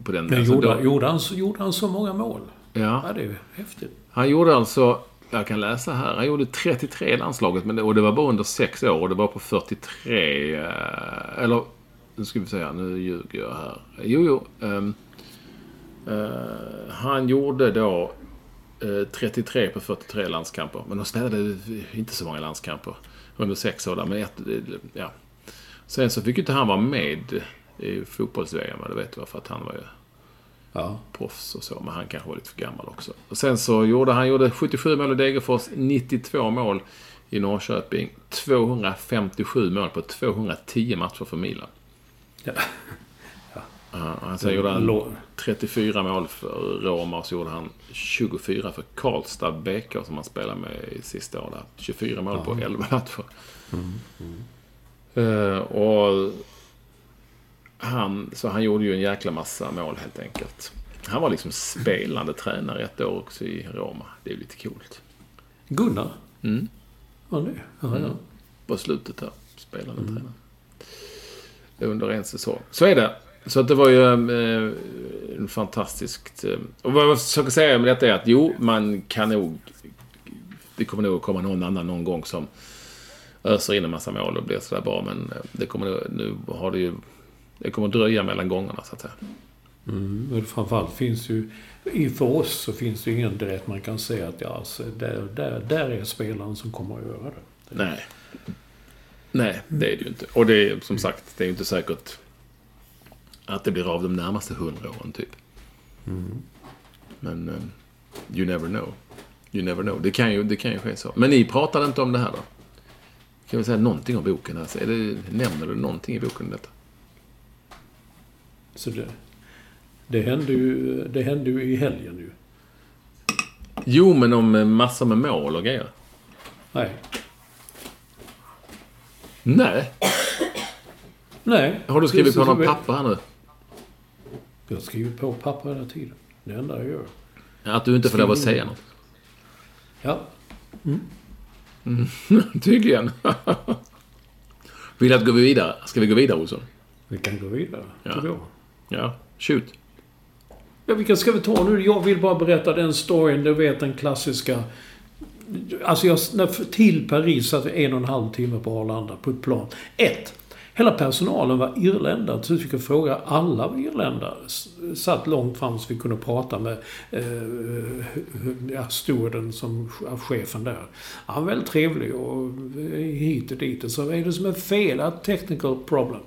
På den, Men alltså gjorde, då- gjorde, han, gjorde han så många mål? Ja. Ja, det är ju häftigt. Han gjorde alltså, jag kan läsa här, han gjorde 33 i landslaget men det, och det var bara under 6 år och det var på 43, eh, eller nu ska vi säga, nu ljuger jag här. Jo, jo. ehm, eh, han gjorde då eh, 33 på 43 landskamper. Men de spelade inte så många landskamper under 6 år där. Men ett, ja. Sen så fick ju inte han vara med i fotbolls-VM, det vet du för att han var ju Ja. proffs och så, men han kanske var lite för gammal också. Och sen så gjorde han gjorde 77 mål i Degerfors, 92 mål i Norrköping, 257 mål på 210 matcher för Milan. Ja. Ja, han sen gjorde han Lå- 34 mål för Roma och så gjorde han 24 för Karlstad BK som han spelade med i sista året. 24 mål på 11 matcher. Eh, och han, så han gjorde ju en jäkla massa mål helt enkelt. Han var liksom spelande tränare ett år också i Roma. Det är lite coolt. Gunnar? Mm. Ja, det. Ja, ja. På slutet där, spelande tränare. Under en säsong. Så är det. Så att det var ju eh, en fantastiskt... Eh, och vad jag försöker säga med detta är att jo, man kan nog... Det kommer nog komma någon annan någon gång som öser in en massa mål och blir sådär bra. Men eh, det kommer nog, nu har det ju... Det kommer dröja mellan gångerna så att säga. Men framförallt finns ju... i- För oss så finns det ju ingen direkt man kan säga att ja, alltså, där, där, där är spelaren som kommer att göra det. Nej. Nej, det är det ju inte. Och det är som sagt, det är ju inte säkert att det blir av de närmaste hundra åren typ. Men um, you never know. You never know. Det kan, ju, det kan ju ske så. Men ni pratade inte om det här då? Kan vi säga någonting om boken? Här? Så Är det, nämner du någonting i boken om detta? Så det, det, hände ju, det hände ju i helgen ju. Jo, men om eh, massor med mål och grejer. Nej. Nej. Nej. Har du skrivit på någon papper här nu? Jag skriver på papper hela tiden. Det enda jag gör. Att du inte får lov att säga något? Ja. Tydligen. Vill du att gå vidare? Ska vi gå vidare, Olsson? Vi kan gå vidare. Ja. tycker jag. Ja, shoot. Ja, vilka ska vi ta nu? Jag vill bara berätta den storyn. Du vet den klassiska... Alltså jag, till Paris satt vi en och en halv timme på Arlanda på ett plan. Ett. Hela personalen var irländare. Så vi fick fråga alla var irländare. Satt långt fram så vi kunde prata med eh, eh ja, stewarden som chefen där. Han var väldigt trevlig och eh, hit och dit. Och så vad är det som är fel? A technical problem.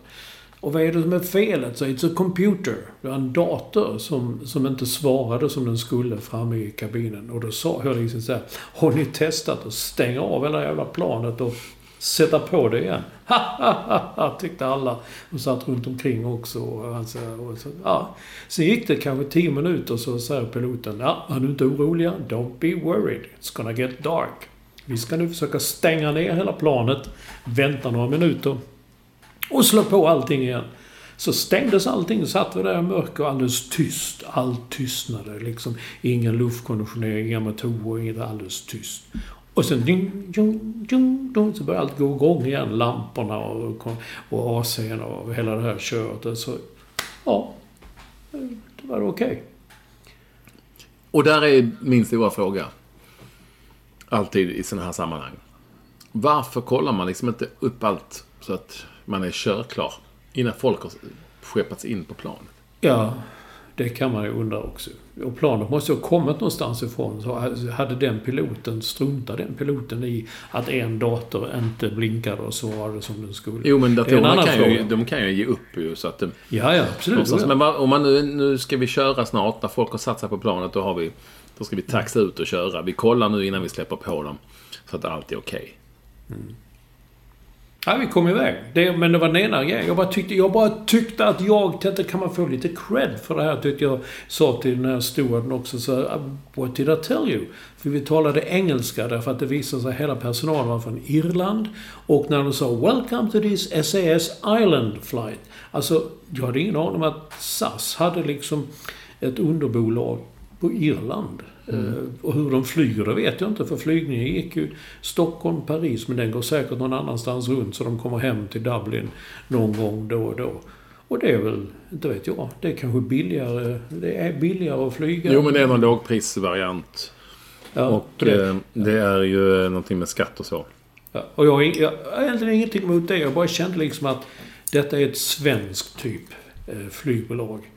Och vad är det som är felet? Så it's a computer. Det var en dator som, som inte svarade som den skulle framme i kabinen. Och då sa jag liksom så här, Har ni testat att stänga av hela jävla planet och sätta på det igen? Ha, ha, ha, ha, tyckte alla. Och satt runt omkring också. Och han och så, ja. Sen gick det kanske tio minuter så säger piloten, ja, är du inte oroliga? Don't be worried. It's gonna get dark. Vi ska nu försöka stänga ner hela planet, vänta några minuter och slå på allting igen. Så stängdes allting, satt vi där i mörker och alldeles tyst. Allt tystnade liksom. Ingen luftkonditionering, inga motorer, inget alldeles tyst. Och sen ding, ding, ding, ding, så började allt gå igång igen. Lamporna och, och AC'n och hela det här köret. Så, ja, det var okej. Okay. Och där är min stora fråga. Alltid i sådana här sammanhang. Varför kollar man liksom inte upp allt så att man är körklar innan folk har skeppats in på planet? Ja, det kan man ju undra också. Och planet måste ju ha kommit någonstans ifrån. Så hade den piloten, struntade den piloten i att en dator inte blinkade och så var det som den skulle. Jo, men datorerna kan ju, de kan ju ge upp ju. Så att, ja, ja, absolut. Ja. Men om man nu, nu ska vi köra snart, när folk har satt sig på planet, då har vi då ska vi taxa ut och köra. Vi kollar nu innan vi släpper på dem. Så att allt är okej. Okay. Mm. Ja, vi kom iväg. Det, men det var den ena grejen. Jag bara tyckte, jag bara tyckte att jag... Tänkte, kan man få lite cred för det här? Tyckte jag sa till den här stewarden också. Så, uh, What did I tell you? För vi talade engelska därför att det visade sig att hela personalen var från Irland. Och när de sa “Welcome to this SAS Island flight”. Alltså, jag hade ingen aning om att SAS hade liksom ett underbolag på Irland. Mm. Eh, och hur de flyger det vet jag inte för flygningen gick ju Stockholm, Paris men den går säkert någon annanstans runt så de kommer hem till Dublin någon gång då och då. Och det är väl, inte vet jag, det är kanske billigare, det är billigare att flyga. Jo men det är någon lågprisvariant. Ja, och det, eh, det är ju någonting med skatt och så. Ja, och jag, har egentligen ingenting emot det. Jag bara kände liksom att detta är ett svenskt typ eh, flygbolag.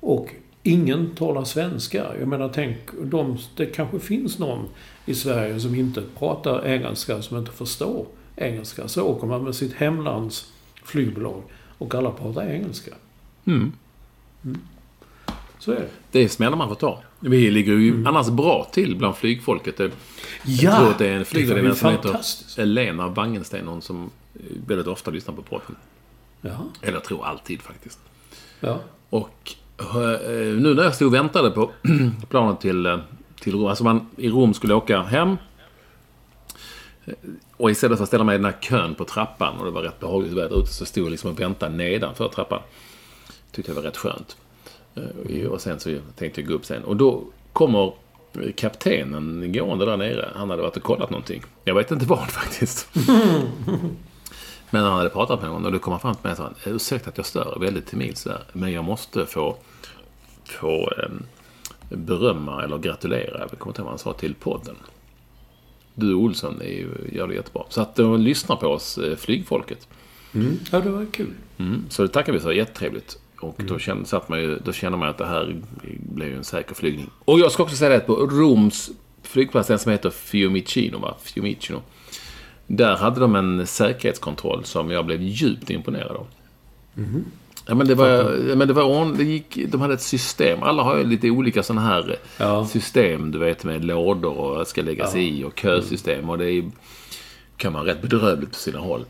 Och ingen talar svenska. Jag menar, tänk, de, det kanske finns någon i Sverige som inte pratar engelska, som inte förstår engelska. Så åker man med sitt hemlands flygbolag och alla pratar engelska. Mm. Mm. Så är det. Det är smällar man får ta. Vi ligger ju mm. annars bra till bland flygfolket. Jag ja, tror att det är en flygvärdinna som heter Elena Wangensten, hon som väldigt ofta lyssnar på podden. Ja. Eller tror alltid faktiskt. Ja. Och Eh, nu när jag stod och väntade på planet till, eh, till Rom. Alltså man i Rom skulle åka hem. Eh, och istället för att ställa mig i den här kön på trappan och det var rätt behagligt väder ute så stod jag liksom och väntade nedanför trappan. Tyckte jag var rätt skönt. Och sen så tänkte jag gå upp sen. Och då kommer kaptenen gående där nere. Han hade varit och kollat någonting. Jag vet inte vad faktiskt. Men han hade pratat med någon och då kom han fram till mig och sa ursäkta att jag stör väldigt timilt sådär. Men jag måste få, få eh, berömma eller gratulera, jag kommer inte ihåg vad han sa, till podden. Du Olsson är ju, gör det jättebra. Så att de lyssnar på oss, eh, flygfolket. Mm. Ja, det var kul. Mm. Så det tackar vi för, jättetrevligt. Och då, kände, satt man ju, då känner man att det här blev ju en säker flygning. Och jag ska också säga det på Roms flygplats, den som heter Fiumicino, va? Fiumicino. Där hade de en säkerhetskontroll som jag blev djupt imponerad av. Mm. Ja, men det var, men det var det gick, de hade ett system. Alla har ju lite olika sådana här ja. system, du vet, med lådor och ska läggas ja. i och kösystem. Och det är, kan vara rätt bedrövligt på sina håll.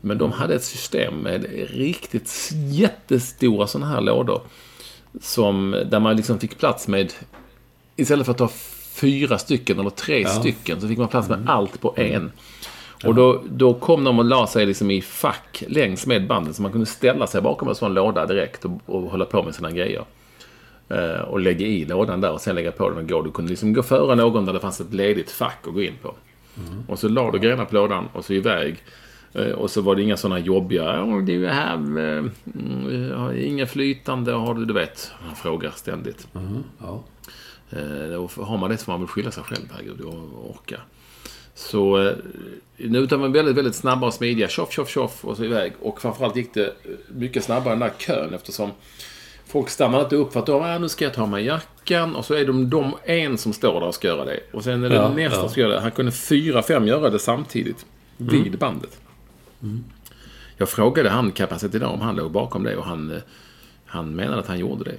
Men de hade ett system med riktigt jättestora sådana här lådor. Som, där man liksom fick plats med, istället för att ta fyra stycken eller tre ja. stycken, så fick man plats med mm. allt på en. Och då, då kom de och la sig liksom i fack längs med banden så man kunde ställa sig bakom en sån låda direkt och, och hålla på med sina grejer. Eh, och lägga i lådan där och sen lägga på den och gå. Du kunde liksom gå före någon där det fanns ett ledigt fack att gå in på. Mm. Och så la du grejerna på lådan och så iväg. Eh, och så var det inga sådana jobbiga, oh, du är här, eh, mm, inga flytande, har du, du vet. Han frågar ständigt. Mm. Ja. Eh, har man det så får man väl skylla sig själv, herregud, och orka. Så eh, nu utan var väldigt, väldigt snabba och smidiga. Tjoff, tjoff, tjoff och så iväg. Och framförallt gick det mycket snabbare än den där kön eftersom folk stannade inte upp för att då, ah, nu ska jag ta mig jackan. Och så är de, de en som står där och ska göra det. Och sen är det ja, nästa ja. som göra det. Han kunde fyra, fem göra det samtidigt. Mm. Vid bandet. Mm. Jag frågade han kapacitet om han låg bakom det och han, eh, han menade att han gjorde det.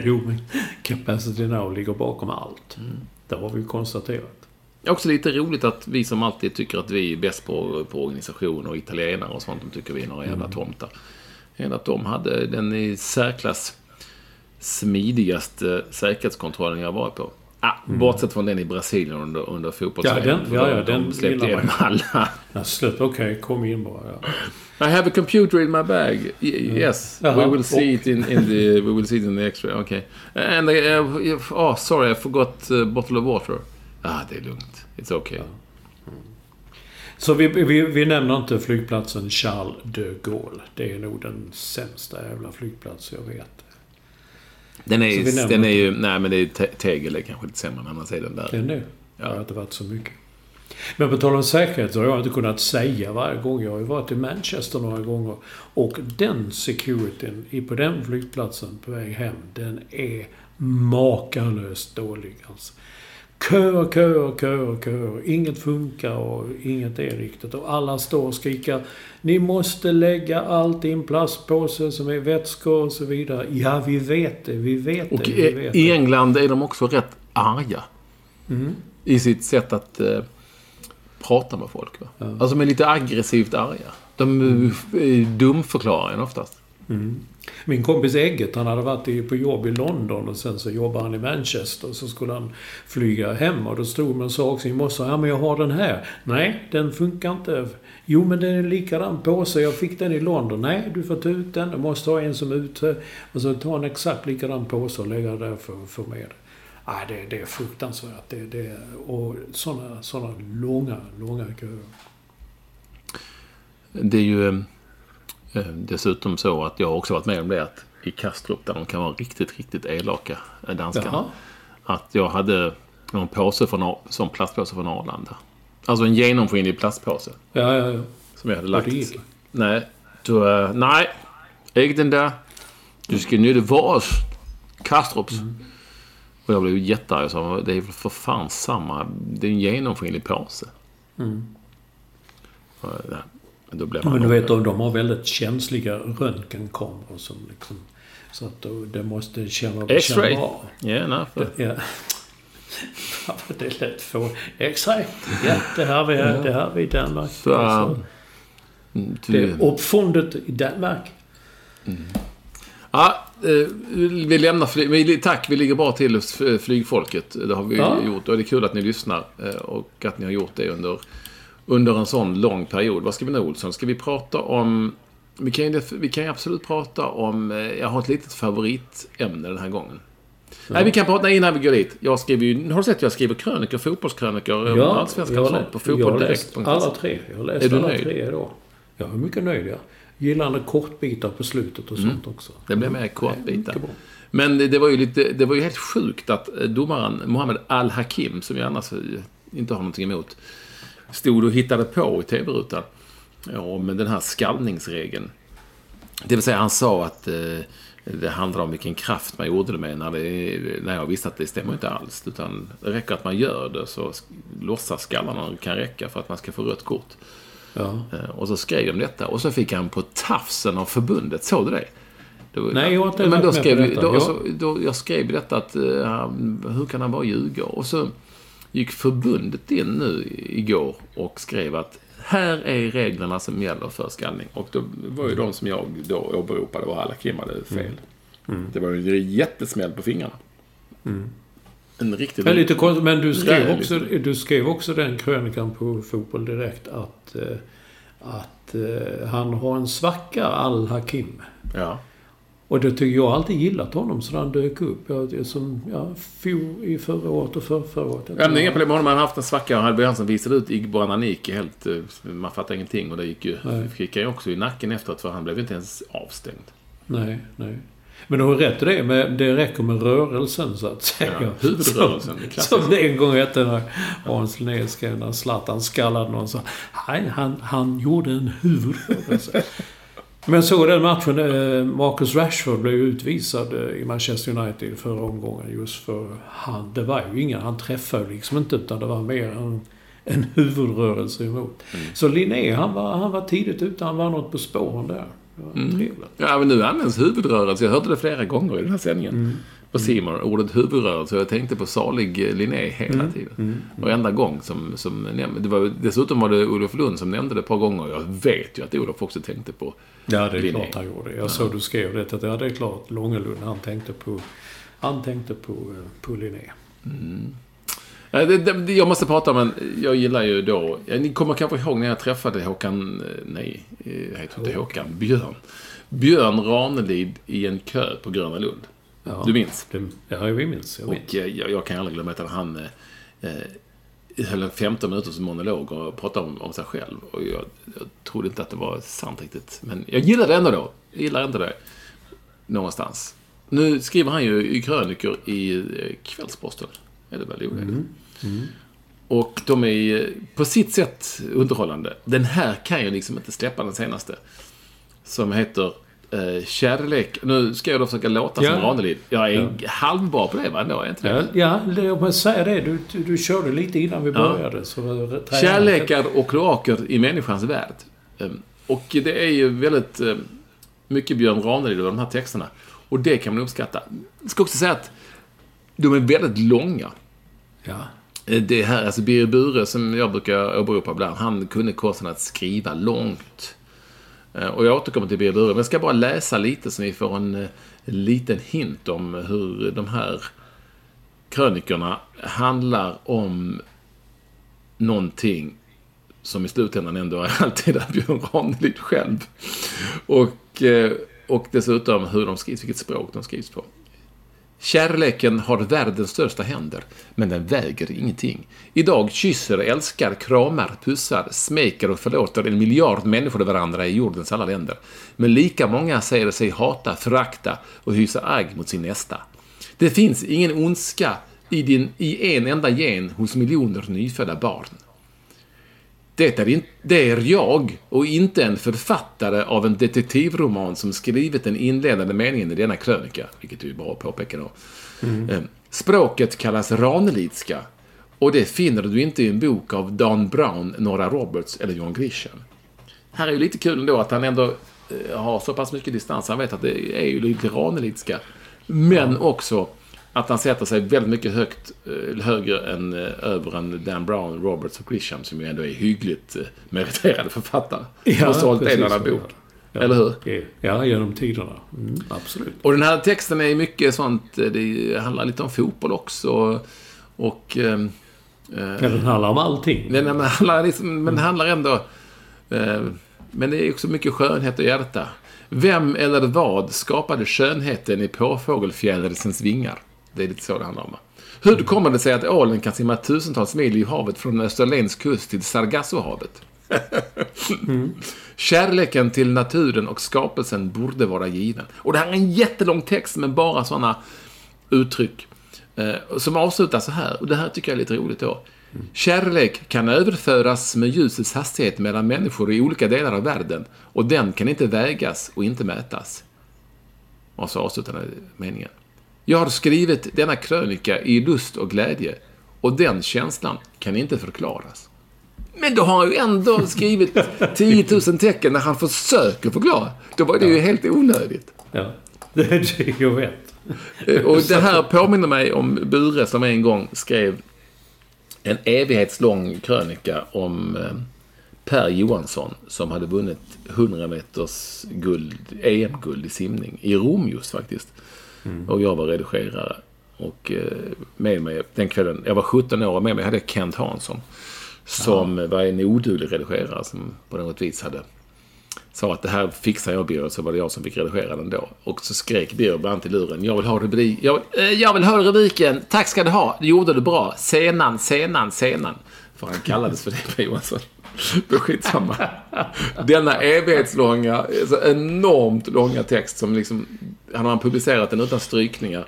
jo, men Capacity Now ligger bakom allt. Mm. Det har vi konstaterat. Också lite roligt att vi som alltid tycker att vi är bäst på, på organisation och italienare och sånt, de tycker vi är några jävla mm. tomtar. Än att de hade den i särklass smidigaste säkerhetskontrollen jag varit på. Ah, Bortsett från den i Brasilien under, under fotbolls Ja, den- ja, ja, de- den De släppte igenom alla. Ja. Okej, kom in bara. Ja. I have a computer in my bag. Y- Yes, we will see it in, in the we will see it in the X-ray. Okay. And uh, oh, sorry, I forgot a bottle of water. Ah, det är lugnt. It's okay. Så vi, vi, vi nämner inte flygplatsen Charles de Gaulle. Det är nog den sämsta jävla flygplats jag vet. Den är, nämner den är ju, nej men det är te- Tegel är kanske lite sämre än andra sidan där. Det är nu. Ja. Jag har inte varit så mycket. Men på tal om säkerhet så har jag inte kunnat säga varje gång. Jag har ju varit i Manchester några gånger. Och den securityn i- på den flygplatsen på väg hem, den är makalöst dålig. Alltså. Köer, köer, köer, köer. Inget funkar och inget är riktigt. Och alla står och skriker Ni måste lägga allt i en plastpåse som är vätskor och så vidare. Ja, vi vet det. Vi vet Och det. Vi i, vet i det. England är de också rätt arga. Mm. I sitt sätt att eh, prata med folk. Va? Alltså de är lite aggressivt arga. De Mm. mm. dumförklarar en oftast. Mm. Min kompis Egget, han hade varit på jobb i London och sen så jobbade han i Manchester. Så skulle han flyga hem och då stod man och sa också i morse, ja men jag har den här. Nej, den funkar inte. Jo men den är likadan påse, jag fick den i London. Nej, du får ta ut den, du måste ha en som är ute. Och så ta en exakt likadan påse och lägga där för att få med det. Nej, det, det är fruktansvärt. Det, det, och sådana såna långa, långa köer. Det är ju eh, dessutom så att jag också varit med om det att i Kastrup där de kan vara riktigt, riktigt elaka, eh, danskarna. Jaha. Att jag hade någon påse från, som plastpåse från Arlanda. Alltså en genomskinlig plastpåse. Ja, ja, ja. Som jag hade lagt. det gick? Nej. Du, uh, nej. Ikke den där. Du ska nytta vårs. Kastrups. Mm. Och jag blev jättearg och sa, det är för fan samma. Det är en genomskinlig påse. Och, ja, men då blev Mm. Men man du vet, de, de har väldigt känsliga röntgenkameror som liksom... Så att det måste känna, X-ray. känna av. Ja, nej, för, Ja. Ja, det är lätt få. X-ray. Ja, det här vi, det här vi i Danmark. Så, Alltså, mm, det är uppfunnet i Danmark. ja, eh, vi lämnar fly, vi, Tack, vi ligger bra till hos flygfolket. Det har vi Ja. gjort. Och det är kul att ni lyssnar. eh, Och att ni har gjort det under, under en sån lång period. Vad ska vi nu, Olsson? Ska vi prata om... Vi kan, ju, vi kan ju absolut prata om... eh, Jag har ett litet favoritämne den här gången. Nej, vi kan prata nej, innan vi går dit. Jag skriver ju... Har du sett jag skriver krönikor, fotbollskrönikor om allsvenskan och sånt på fotbolldirekt.se? alla tre. Jag har läst Är du alla nöjd? tre idag. Jag är mycket nöjd, ja. Gillar när kortbitar på slutet och sånt också. Det blev mer kortbitar. bra. Men det, det var ju lite, det var ju helt sjukt att eh, domaren Mohammed Al-Hakim, som jag annars eh, inte har någonting emot, stod och hittade på i tv-rutan. Men den här skallningsregeln. Det vill säga, han sa att eh, det handlar om vilken kraft man gjorde det med när, det, när jag visste att det stämmer inte alls. Utan det räcker att man gör det så låtsas skallarna kan räcka för att man ska få rött kort. Ja. Eh, Och så skrev de detta och så fick han på tafsen av förbundet. Såg du det? Då, Nej, jag har inte men då skrev, då, så, då, Jag skrev detta att han- hur kan han bara ljuga? Och så gick förbundet in nu igår och skrev att här är reglerna som gäller för skallning. Och då var ju de som jag då åberopade var alla Kim hade fel. Mm. Det var ju en jättesmäll på fingrarna. En riktigt... Det är lite konstigt, men du skrev, också, du skrev också den krönikan på Fotboll Direkt att, eh, att eh, han har en svacka, Al-Hakim. Ja. Och det tycker jag alltid gillat honom så han dök upp. Jag, som, ja, fjol i förra året och för, förra året. Ja, men inga problem med honom. Han har haft en svacka och hade han som visade ut Igbo Ananike helt... eh, Man fattar ingenting och det gick ju... Fick jag ju också i nacken efteråt för han blev inte ens avstängd. Nej, nej. Men du har rätt i det. Men det räcker med rörelsen så att säga. Ja, huvudrörelsen, Som, som det en gång hette när Hans Linné skrev när Zlatan skallade någon. Så, nej, han, han gjorde en huvudrörelse. Men jag såg den matchen. eh, Marcus Rashford blev utvisad eh, i Manchester United förra omgången. Just för han, det var ju ingen, han träffade liksom inte utan det var mer en, en huvudrörelse emot. Mm. Så Linné, han var, han var tidigt ute. Han var något på spåren där. Det var Mm. trevligt. Ja, men nu används huvudrörelse. Jag hörde det flera gånger i den här sändningen. Mm. På Simon ordet huvudrörelse. Jag tänkte på salig eh, Linné hela Mm. tiden. Varenda gång som, som nämnde. Det var, dessutom var det Olof Lund som nämnde det ett par gånger. Jag vet ju att Olof också tänkte på Ja, det är Linné. klart han gjorde. Jag såg du skrev det. Att, ja, det är klart. Långelund, han tänkte på... Han tänkte på, eh, på Linné. Ja, det, det, jag måste prata om en... Jag gillar ju då... Ja, ni kommer kanske ihåg när jag träffade Håkan... eh, Nej, eh, heter inte Håkan. Björn. Björn Ranelid i en kö på Gröna Lund. Ja. Du minns? Ja, jag minns. Jag minns. Och eh, jag, jag kan aldrig glömma att han eh, eh, höll en 15 minuters monolog och pratade om, om sig själv. Och jag, jag trodde inte att det var sant riktigt. Men jag gillar det ändå då. Jag gillar inte det. Någonstans. Nu skriver han ju i krönikor i eh, Kvällsposten. Är det väl? Jo, det är det. Och de är på sitt sätt underhållande. Den här kan jag liksom inte släppa, den senaste. Som heter eh, Kärlek. Nu ska jag då försöka låta som Ja. Ranelid. Jag är halvbra på det, va? Ändå, är inte det? Ja, ja det, jag måste säga det. Du, du, du körde lite innan vi Ja. började. Så tränade- Kärlekar och kloaker i människans värld. Ehm, Och det är ju väldigt eh, mycket Björn Ranelid över de här texterna. Och det kan man uppskatta. Jag ska också säga att de är väldigt långa. Ja. Eh, Det här, alltså Birger Bure som jag brukar åberopa ibland, han kunde konsten att skriva långt. Eh, och jag återkommer till Birger Bure, men jag ska bara läsa lite så ni får en, eh, liten hint om hur de här krönikorna handlar om någonting som i slutändan ändå är alltid är Björn Ranelid själv. Och, eh, och dessutom hur de skrivs, vilket språk de skrivs på. Kärleken har världens största händer, men den väger ingenting. Idag kysser, älskar, kramar, pussar, smeker och förlåter en miljard människor varandra i jordens alla länder. Men lika många säger sig hata, förakta och hysa agg mot sin nästa. Det finns ingen ondska i, din, i en enda gen hos miljoner nyfödda barn. Det är, in, det är jag och inte en författare av en detektivroman som skrivit den inledande meningen i denna krönika, vilket är ju bra att påpeka då. Eh, Språket kallas ranelidska och det finner du inte i en bok av Dan Brown, Nora Roberts eller John Grisham. Här är ju lite kul ändå att han ändå eh, har så pass mycket distans. Han vet att det är ju lite ranelidska. Men också att han sätter sig väldigt mycket högt, eh, högre än eh, över en Dan Brown, Roberts och Grisham som ju ändå är hyggligt eh, meriterade författare. Ja, och sålt en annan bok. Ja. Eller hur? Ja, genom tiderna. Mm, absolut. Och den här texten är mycket sånt, det handlar lite om fotboll också. Och... ehm, eh, Ja, den handlar om allting. Den men handlar, liksom, men det handlar ändå... Eh, men det är också mycket skönhet och hjärta. Vem eller vad skapade skönheten i påfågelfjärilsens vingar? Det är lite så det handlar om. Hur kommer det sig att ålen kan simma tusentals mil i havet från Österlens kust till Sargassohavet? Kärleken till naturen och skapelsen borde vara given. Och det här är en jättelång text med bara sådana uttryck. Eh, som avslutar så här, och det här tycker jag är lite roligt då. Kärlek kan överföras med ljusets hastighet mellan människor i olika delar av världen och den kan inte vägas och inte mätas. Och så avslutar den meningen. Jag har skrivit denna krönika i lust och glädje och den känslan kan inte förklaras. Men då har han ju ändå skrivit 10 000 tecken när han försöker förklara. Då var det ju helt onödigt. Ja, det är det jag vet. Och det här påminner mig om Bure som en gång skrev en evighetslång krönika om eh, Per Johansson som hade vunnit 100 meters guld, EM-guld i simning. I Rom just faktiskt. Och jag var redigerare. Och eh, med mig den kvällen, jag var 17 år och med mig hade jag Kent Hansson. Som var en oduglig redigerare som på något vis hade sa att det här fixar jag Birger, så var det jag som fick redigera den då. Och så skrek Birger bland i luren, jag vill ha rubrik, jag, eh, jag vill ha rubriken, tack ska du ha, det gjorde du bra, senan, senan, senan. För han kallades för det, Per Johansson. Men skitsamma. Denna evighetslånga, alltså enormt långa text som liksom, hade man publicerat den utan strykningar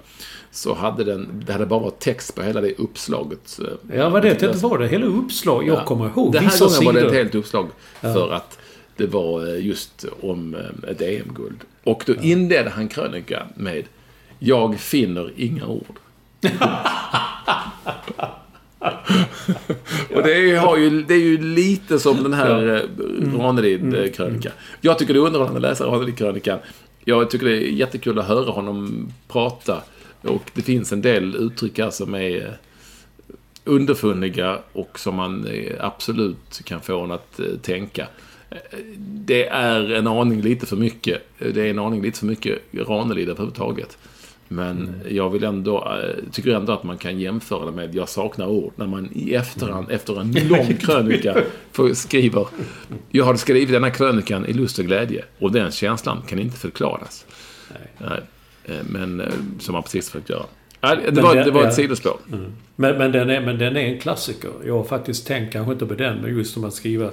så hade den, det hade bara varit text på hela det uppslaget. Ja, vad det, det var det. Hela uppslag. Jag kommer ihåg Det här gången var det ett helt uppslag för att det var eh, just om eh, ett EM-guld. Och då inledde han krönika med Jag finner inga ord. Och det är, har ju, det är ju lite som den här ja. Ranelid-krönikan. Jag tycker det är underhållande att läsa Ranelid-krönikan. Jag tycker det är jättekul att höra honom prata. Och det finns en del uttryck här som är eh, underfundiga och som man eh, absolut kan få en att eh, tänka. Eh, Det är en aning lite för mycket. Det är en aning lite för mycket Ranelid överhuvudtaget. Men jag vill ändå, eh, tycker ändå att man kan jämföra det med Jag saknar ord. När man i efterhand, efter en lång krönika, skriver Jag har skrivit denna krönikan i lust och glädje. Och den känslan kan inte förklaras. Nej. Eh, Men eh, som man precis försökt göra. Det Men var, det- var ja. ett sidospår. Men, men, den är, men den är en klassiker. Jag har faktiskt tänkt, kanske inte på den, men just om att skriva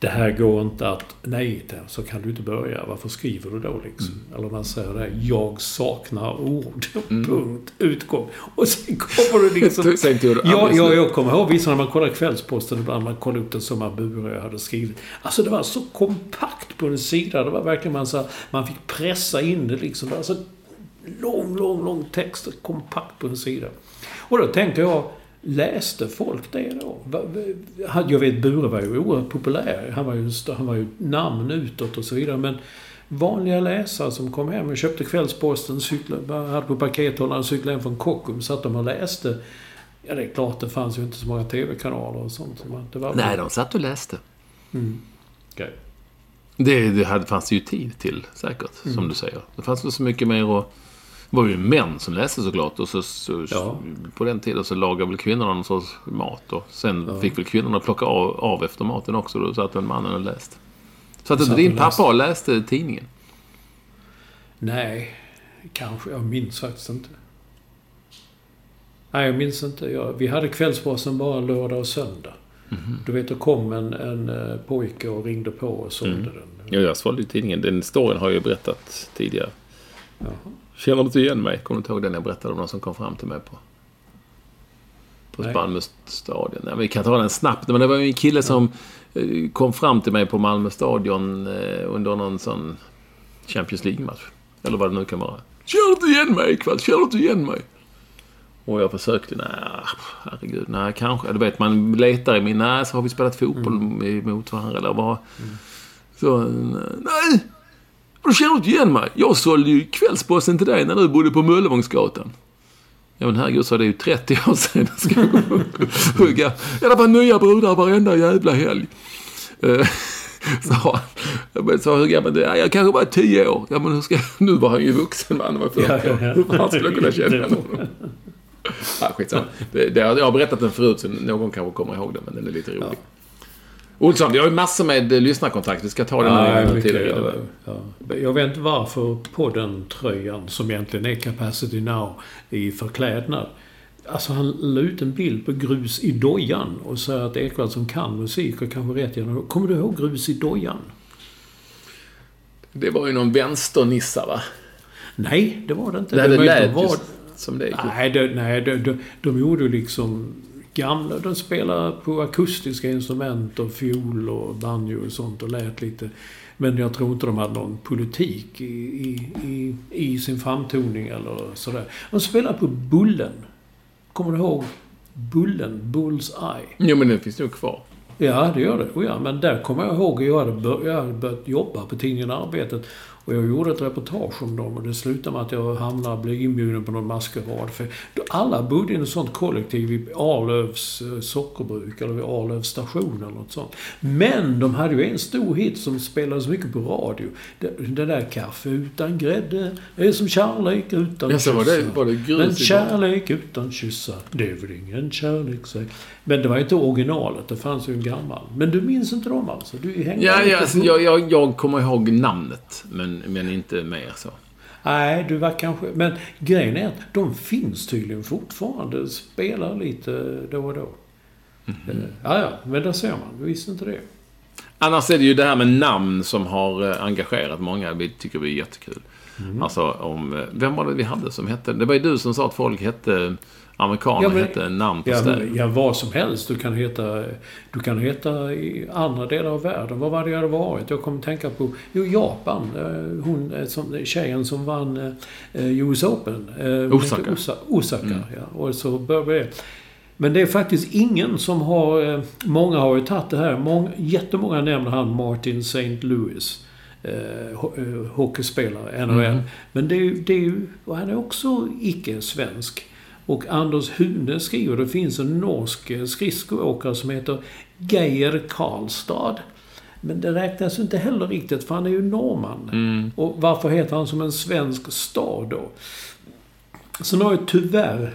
det här går inte att... Nej, så kan du inte börja. Varför skriver du då liksom? Eller man säger det jag saknar ord. Punkt. Utgång. Och sen kommer du liksom... Sen du Ja, ja, jag kommer ihåg vissa när man kollar Kvällsposten ibland. Man kollar upp den som Bure jag hade skrivit. Alltså det var så kompakt på en sida. Det var verkligen man så Man fick pressa in det liksom. Det var så lång, lång, lång text. Kompakt på en sida. Och då tänkte jag, läste folk det då? Jag vet Bure var ju oerhört populär. Han var ju, han var ju namn utåt och så vidare. Men vanliga läsare som kom hem och köpte Kvällsposten, cyklade, hade på pakethållaren, cyklade hem från Kockums, satt de och läste. Ja, det är klart, det fanns ju inte så många TV-kanaler och sånt. Men Det var Nej, de satt och läste. Okej. Det, det hade, fanns det ju tid till säkert, Mm. som du säger. Det fanns väl så mycket mer och Det var ju män som läste såklart. Och så, så, Ja. på den tiden så lagade väl kvinnorna någon sorts mat. Och sen fick väl kvinnorna plocka av, av efter maten också. Då satt väl mannen och läste. Så att Satt din pappa läste tidningen? Nej, kanske. Jag minns faktiskt inte. Nej, jag minns inte. Jag, vi hade Kvällsposten bara lördag och söndag. Du vet, då kom en, en eh, pojke och ringde på och sålde den. Ja, jag svalde ju tidningen. Den storyn har jag ju berättat tidigare. Jaha. Känner du inte igen mig? Kommer du inte ihåg den jag berättade om någon som kom fram till mig på? På. Malmö stadion. Nej, men vi kan ta den snabbt. Men det var ju en kille som eh, kom fram till mig på Malmö stadion eh, under någon sån Champions League-match. Eller vad det nu kan vara. Känner du inte igen mig ikväll? Känner du inte igen mig? Och jag försökte, nej, herregud, nej, kanske. Du vet, man letar i min, nej, så har vi spelat fotboll mot varandra eller vad. Så, nej! Du känner inte igen mig? Jag sålde ju Kvällsposten till dig när du bodde på Möllevångsgatan. Ja men herregud, så är det ju 30 år sedan. Ska hugga. Ja, det var nya brudar varenda jävla helg. Eh, han. Bara sa, hur gammal är du? Ja, jag kanske var 10 år. Ja, men hur ska jag... Nu var han ju vuxen man, han var 40 Ja, ja, ja. år. Hur fan skulle jag kunna känna honom? Ja, skitsamma. Det, det, jag har berättat den förut, så någon kanske kommer ihåg den, men den är lite rolig. Olsson, vi har ju massor med eh, lyssnarkontakt. Vi ska ta den här mycket, tiden. ja, ja. Jag vet inte varför på den tröjan, som egentligen är Capacity Now i förklädnad. Alltså han la ut en bild på grus i dojan och sa att Ekwall som kan musik och kanske rätt generation. Kommer du ihåg grus i dojan? Det var ju någon vänsternissa, va? Nej, det var det inte. Det, det lät vad- som det. Nej, det, nej de, de, de gjorde liksom gamla... De spelade på akustiska instrument och fiol och banjo och sånt och lät lite. Men jag tror inte de hade någon politik i, i, i, i sin framtoning eller sådär. De spelade på Bullen. Kommer du ihåg Bullen? Bull's Eye. Jo, men den finns nog kvar. Ja, det gör det. Oh, ja, men där kommer jag ihåg att jag hade, bör, jag hade börjat jobba på tidningen Arbetet. Och jag gjorde ett reportage om dem och det slutade med att jag hamnade, blev inbjuden på någon maskerad. För alla bodde i ett sånt kollektiv i Arlövs eh, sockerbruk eller vid Arlövs station eller något sånt. Men de hade ju en stor hit som spelades mycket på radio. Det där kaffe utan grädde är som kärlek utan Ja, så var det- var det grus Men kärlek utan kyssar, det är väl ingen kärlek säg. Men det var inte originalet, det fanns ju en gammal. Men du minns inte dem alltså? Du hängde Ja, ja alltså, jag, jag, jag kommer ihåg namnet, men, men inte mer så. Nej, du var kanske... Men grejen är att de finns tydligen fortfarande. Spelar lite då och då. Mhm. Eh, Ja, ja, men där ser man. Du visste inte det. Annars är det ju det här med namn som har eh, engagerat många. Vi tycker vi är jättekul. Mm. Alltså om... eh, Vem var det vi hade som hette... Det var ju du som sa att folk hette... Amerikaner Ja, men- hette namn på Ja, städer. ja, vad som helst. Du kan heta... Du kan heta i andra delar av världen. Vad var det jag hade varit? Jag kommer tänka på... Jo, Japan. Eh, Hon, eh, som, tjejen som vann eh, US Open. Hon Osaka. Osa, Osaka, ja. Och så började det. Men det är faktiskt ingen som har... Många har ju tagit det här. Många, jättemånga nämner han Martin St. Louis. Eh, ho- hockeyspelare, NHL. Men det är, ju- det är ju... Och han är också icke-svensk. Och Anders Hune skriver, det finns en norsk skridskoåkare som heter Geir Karlstad. Men det räknas inte heller riktigt, för han är ju norrman. Och varför heter han som en svensk stad då? Sen har jag tyvärr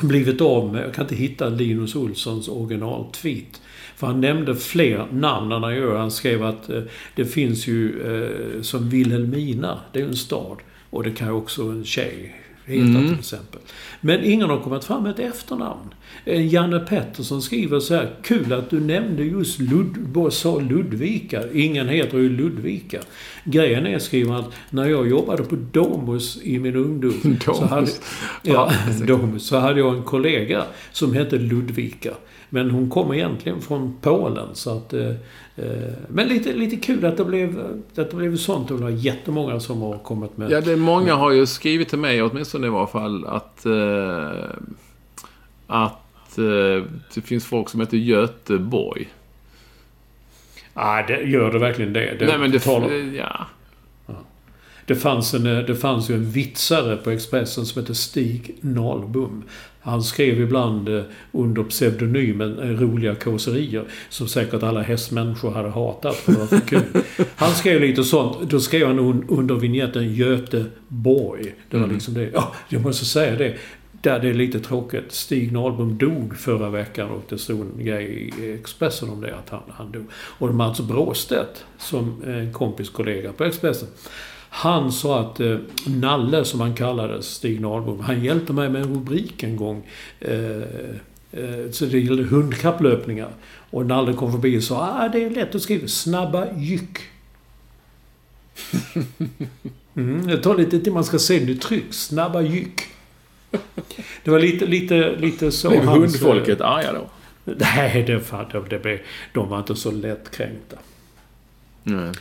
blivit av med, jag kan inte hitta Linus Olssons original-tweet. För han nämnde fler namn än han gör. Han skrev att eh, det finns ju eh, som Vilhelmina, det är en stad. Och det kan ju också en tjej heta Mm. till exempel. Men ingen har kommit fram med ett efternamn. Eh, Janne Pettersson skriver så här. Kul att du nämnde just Lud sa Ludvika. Ingen heter ju Ludvika. Grejen är, skriver han, att när jag jobbade på Domus i min ungdom. Så hade, Domus. Ja, Domus. Så hade jag en kollega som hette Ludvika. Men hon kom egentligen från Polen. Så att, eh, eh, men lite, lite kul att det blev, att det blev sånt. Det var jättemånga som har kommit med. Ja, det, många har ju skrivit till mig, åtminstone i varje fall, att... Eh, att eh, det finns folk som heter Göteborg. Ah, det, gör det verkligen det? det Nej, men det... talar- Ja. Det fanns, en, eh, det fanns ju en vitsare på Expressen som hette Stig Nalbom. Han skrev ibland eh, under pseudonymen eh, roliga kåserier som säkert alla hästmänniskor hade hatat för det var för kul. Han skrev lite sånt. Då skrev han un, under vignetten Göteborg. Det var liksom det. Ja, jag måste säga det. Där det är lite tråkigt. Stig Nalbom dog förra veckan och det stod en grej i Expressen om det, att han, han dog. Och Mats Bråstedt, som är en kompis kollega på Expressen, han sa att eh, Nalle, som han kallades, Stig Nalbom, han hjälpte mig med en rubrik en gång. Eh, eh, så det gällde hundkapplöpningar. Och Nalle kom förbi och sa ah, det är lätt att skriva. Snabba jyck. Mm, det tar lite till man ska se i tryck. Snabba jyck. Det var lite, lite, lite så Blev eh, hundfolket arga då? Nej, det, det, det, de var inte så lättkränkta. Nej.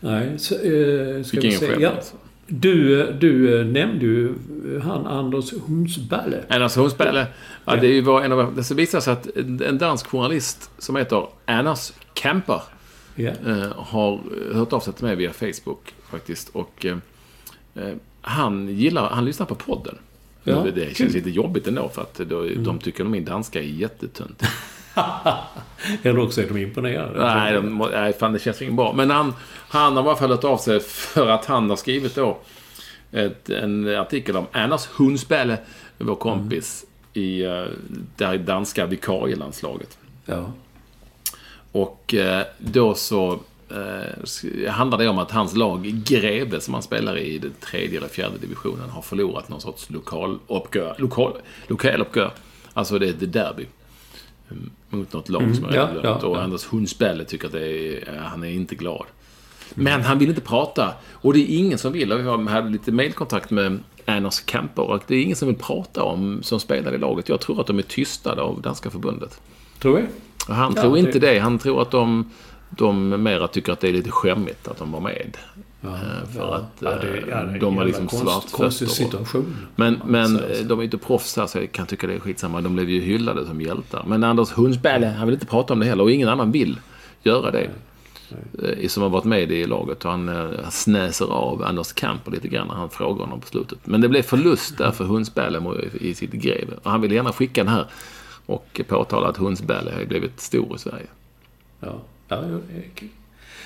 Nej, så, eh, ska Fick vi se. skämt Ja, alltså. du, du nämnde ju han Anders Humsballe. Anna Hornsberg, ja, det var en av... Det visar sig att en dansk journalist som heter Annas Kemper Ja. eh, har hört av sig till mig via Facebook faktiskt. Och eh, eh, han gillar, han lyssnar på podden. Ja, det känns kul. Mm. lite jobbigt ändå för att då, de tycker att min danska är jättetunt. Eller också är de imponerade. nej, de, nej, fan det känns inget bra. Men han, han har i alla fall hört av sig för att han har skrivit då ett, en artikel om Annas Hundsbälle, vår kompis, i eh, det danska vikarielandslaget. Ja. Och eh, då så eh, handlar det om att hans lag Greve, som han spelar i, i den tredje eller fjärde divisionen, har förlorat någon sorts lokal uppgör. Lokal, lokal uppgör. Alltså det är ett derby. Mm, Mot något lag som är ja, glömt. ja, Och ja. Anders Hundsbälle tycker att är, eh, han är inte glad. Men han vill inte prata. Och det är ingen som vill. Vi hade lite mailkontakt med Anders Kamper. Och det är ingen som vill prata om, som spelar i laget. Jag tror att de är tystade av Danska förbundet. Tror jag. Och Han Ja, tror inte det- det. Han tror att de, de mera tycker att det är lite skämmigt att de var med. Eh, för ja. att Ja, det- eh, ja, de har liksom konst- svart konstig situation. Men, men eh, de är inte proffs här så jag kan tycka det är skitsamma. De blev ju hyllade som hjältar. Men Anders Hundsbälle, han vill inte prata om det heller. Och ingen annan vill göra det. Eh, Som har varit med i laget. Och han snäser av Anders Kamper lite grann när han frågar honom på slutet. Men det blev förlust där för Hundsbälle mo- i sitt greve. Och han ville gärna skicka den här och påtala att Hundsbälle har blivit stor i Sverige. Ja. Ja,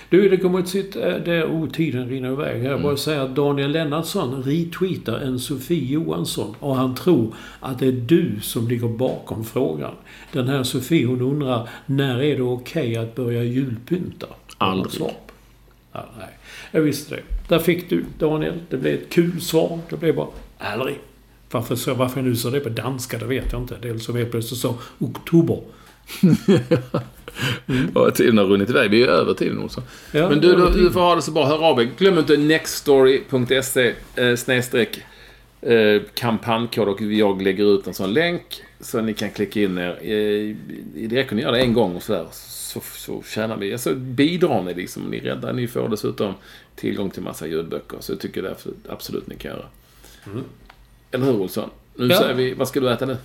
Du, det kommer ett sitt... eh, Det, oh, tiden rinner iväg. Mm. Jag bara säga att Daniel Lennartsson retweetar en Sofie Johansson och han tror att det är du som ligger bakom frågan. Den här Sofie, hon undrar när är det okej att börja julpynta? Aldrig. Ja, nej. Jag visste det. Där fick du, Daniel. Det blev ett kul svar. Det blev bara aldrig. Varför, så, varför jag nu sa det på danska, det vet jag inte. Dels så jag plötsligt så oktober. Och tiden har runnit iväg. Vi är över tiden också. Ja, Men du, du, du får ha det så bra. Hör av er. Glöm inte nextstory.se eh, snedstreck eh, kampanjkod och jag lägger ut en sån länk så ni kan klicka in er. Eh, det räcker ni gör det en gång och sådär. Så, så tjänar vi. Alltså bidrar ni liksom. Ni räddar. Ni får dessutom tillgång till massa ljudböcker. Så jag tycker det absolut, absolut ni kan göra. Eller hur Olsson? Nu Ja. säger vi, vad ska du äta nu?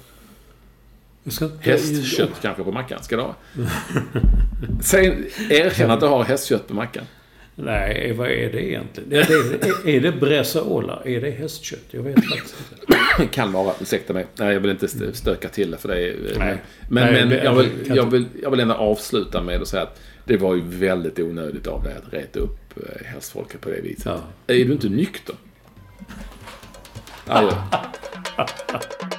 Jag ska Hästkött kanske på mackan? Ska du ha? Säg, erkänn att du har hästkött på mackan. Nej, vad är det egentligen? Ja, det är, är det bresaola? Är det hästkött? Jag vet faktiskt inte. Kan vara, ursäkta mig. Nej, jag vill inte st- stöka till det för det. är- Nej. Men, Nej, men det- jag, vill, jag, vill, jag vill ändå avsluta med att säga att det var ju väldigt onödigt av dig att reta upp eh, hästfolket på det viset. Ja. Är du inte nykter? Adjö.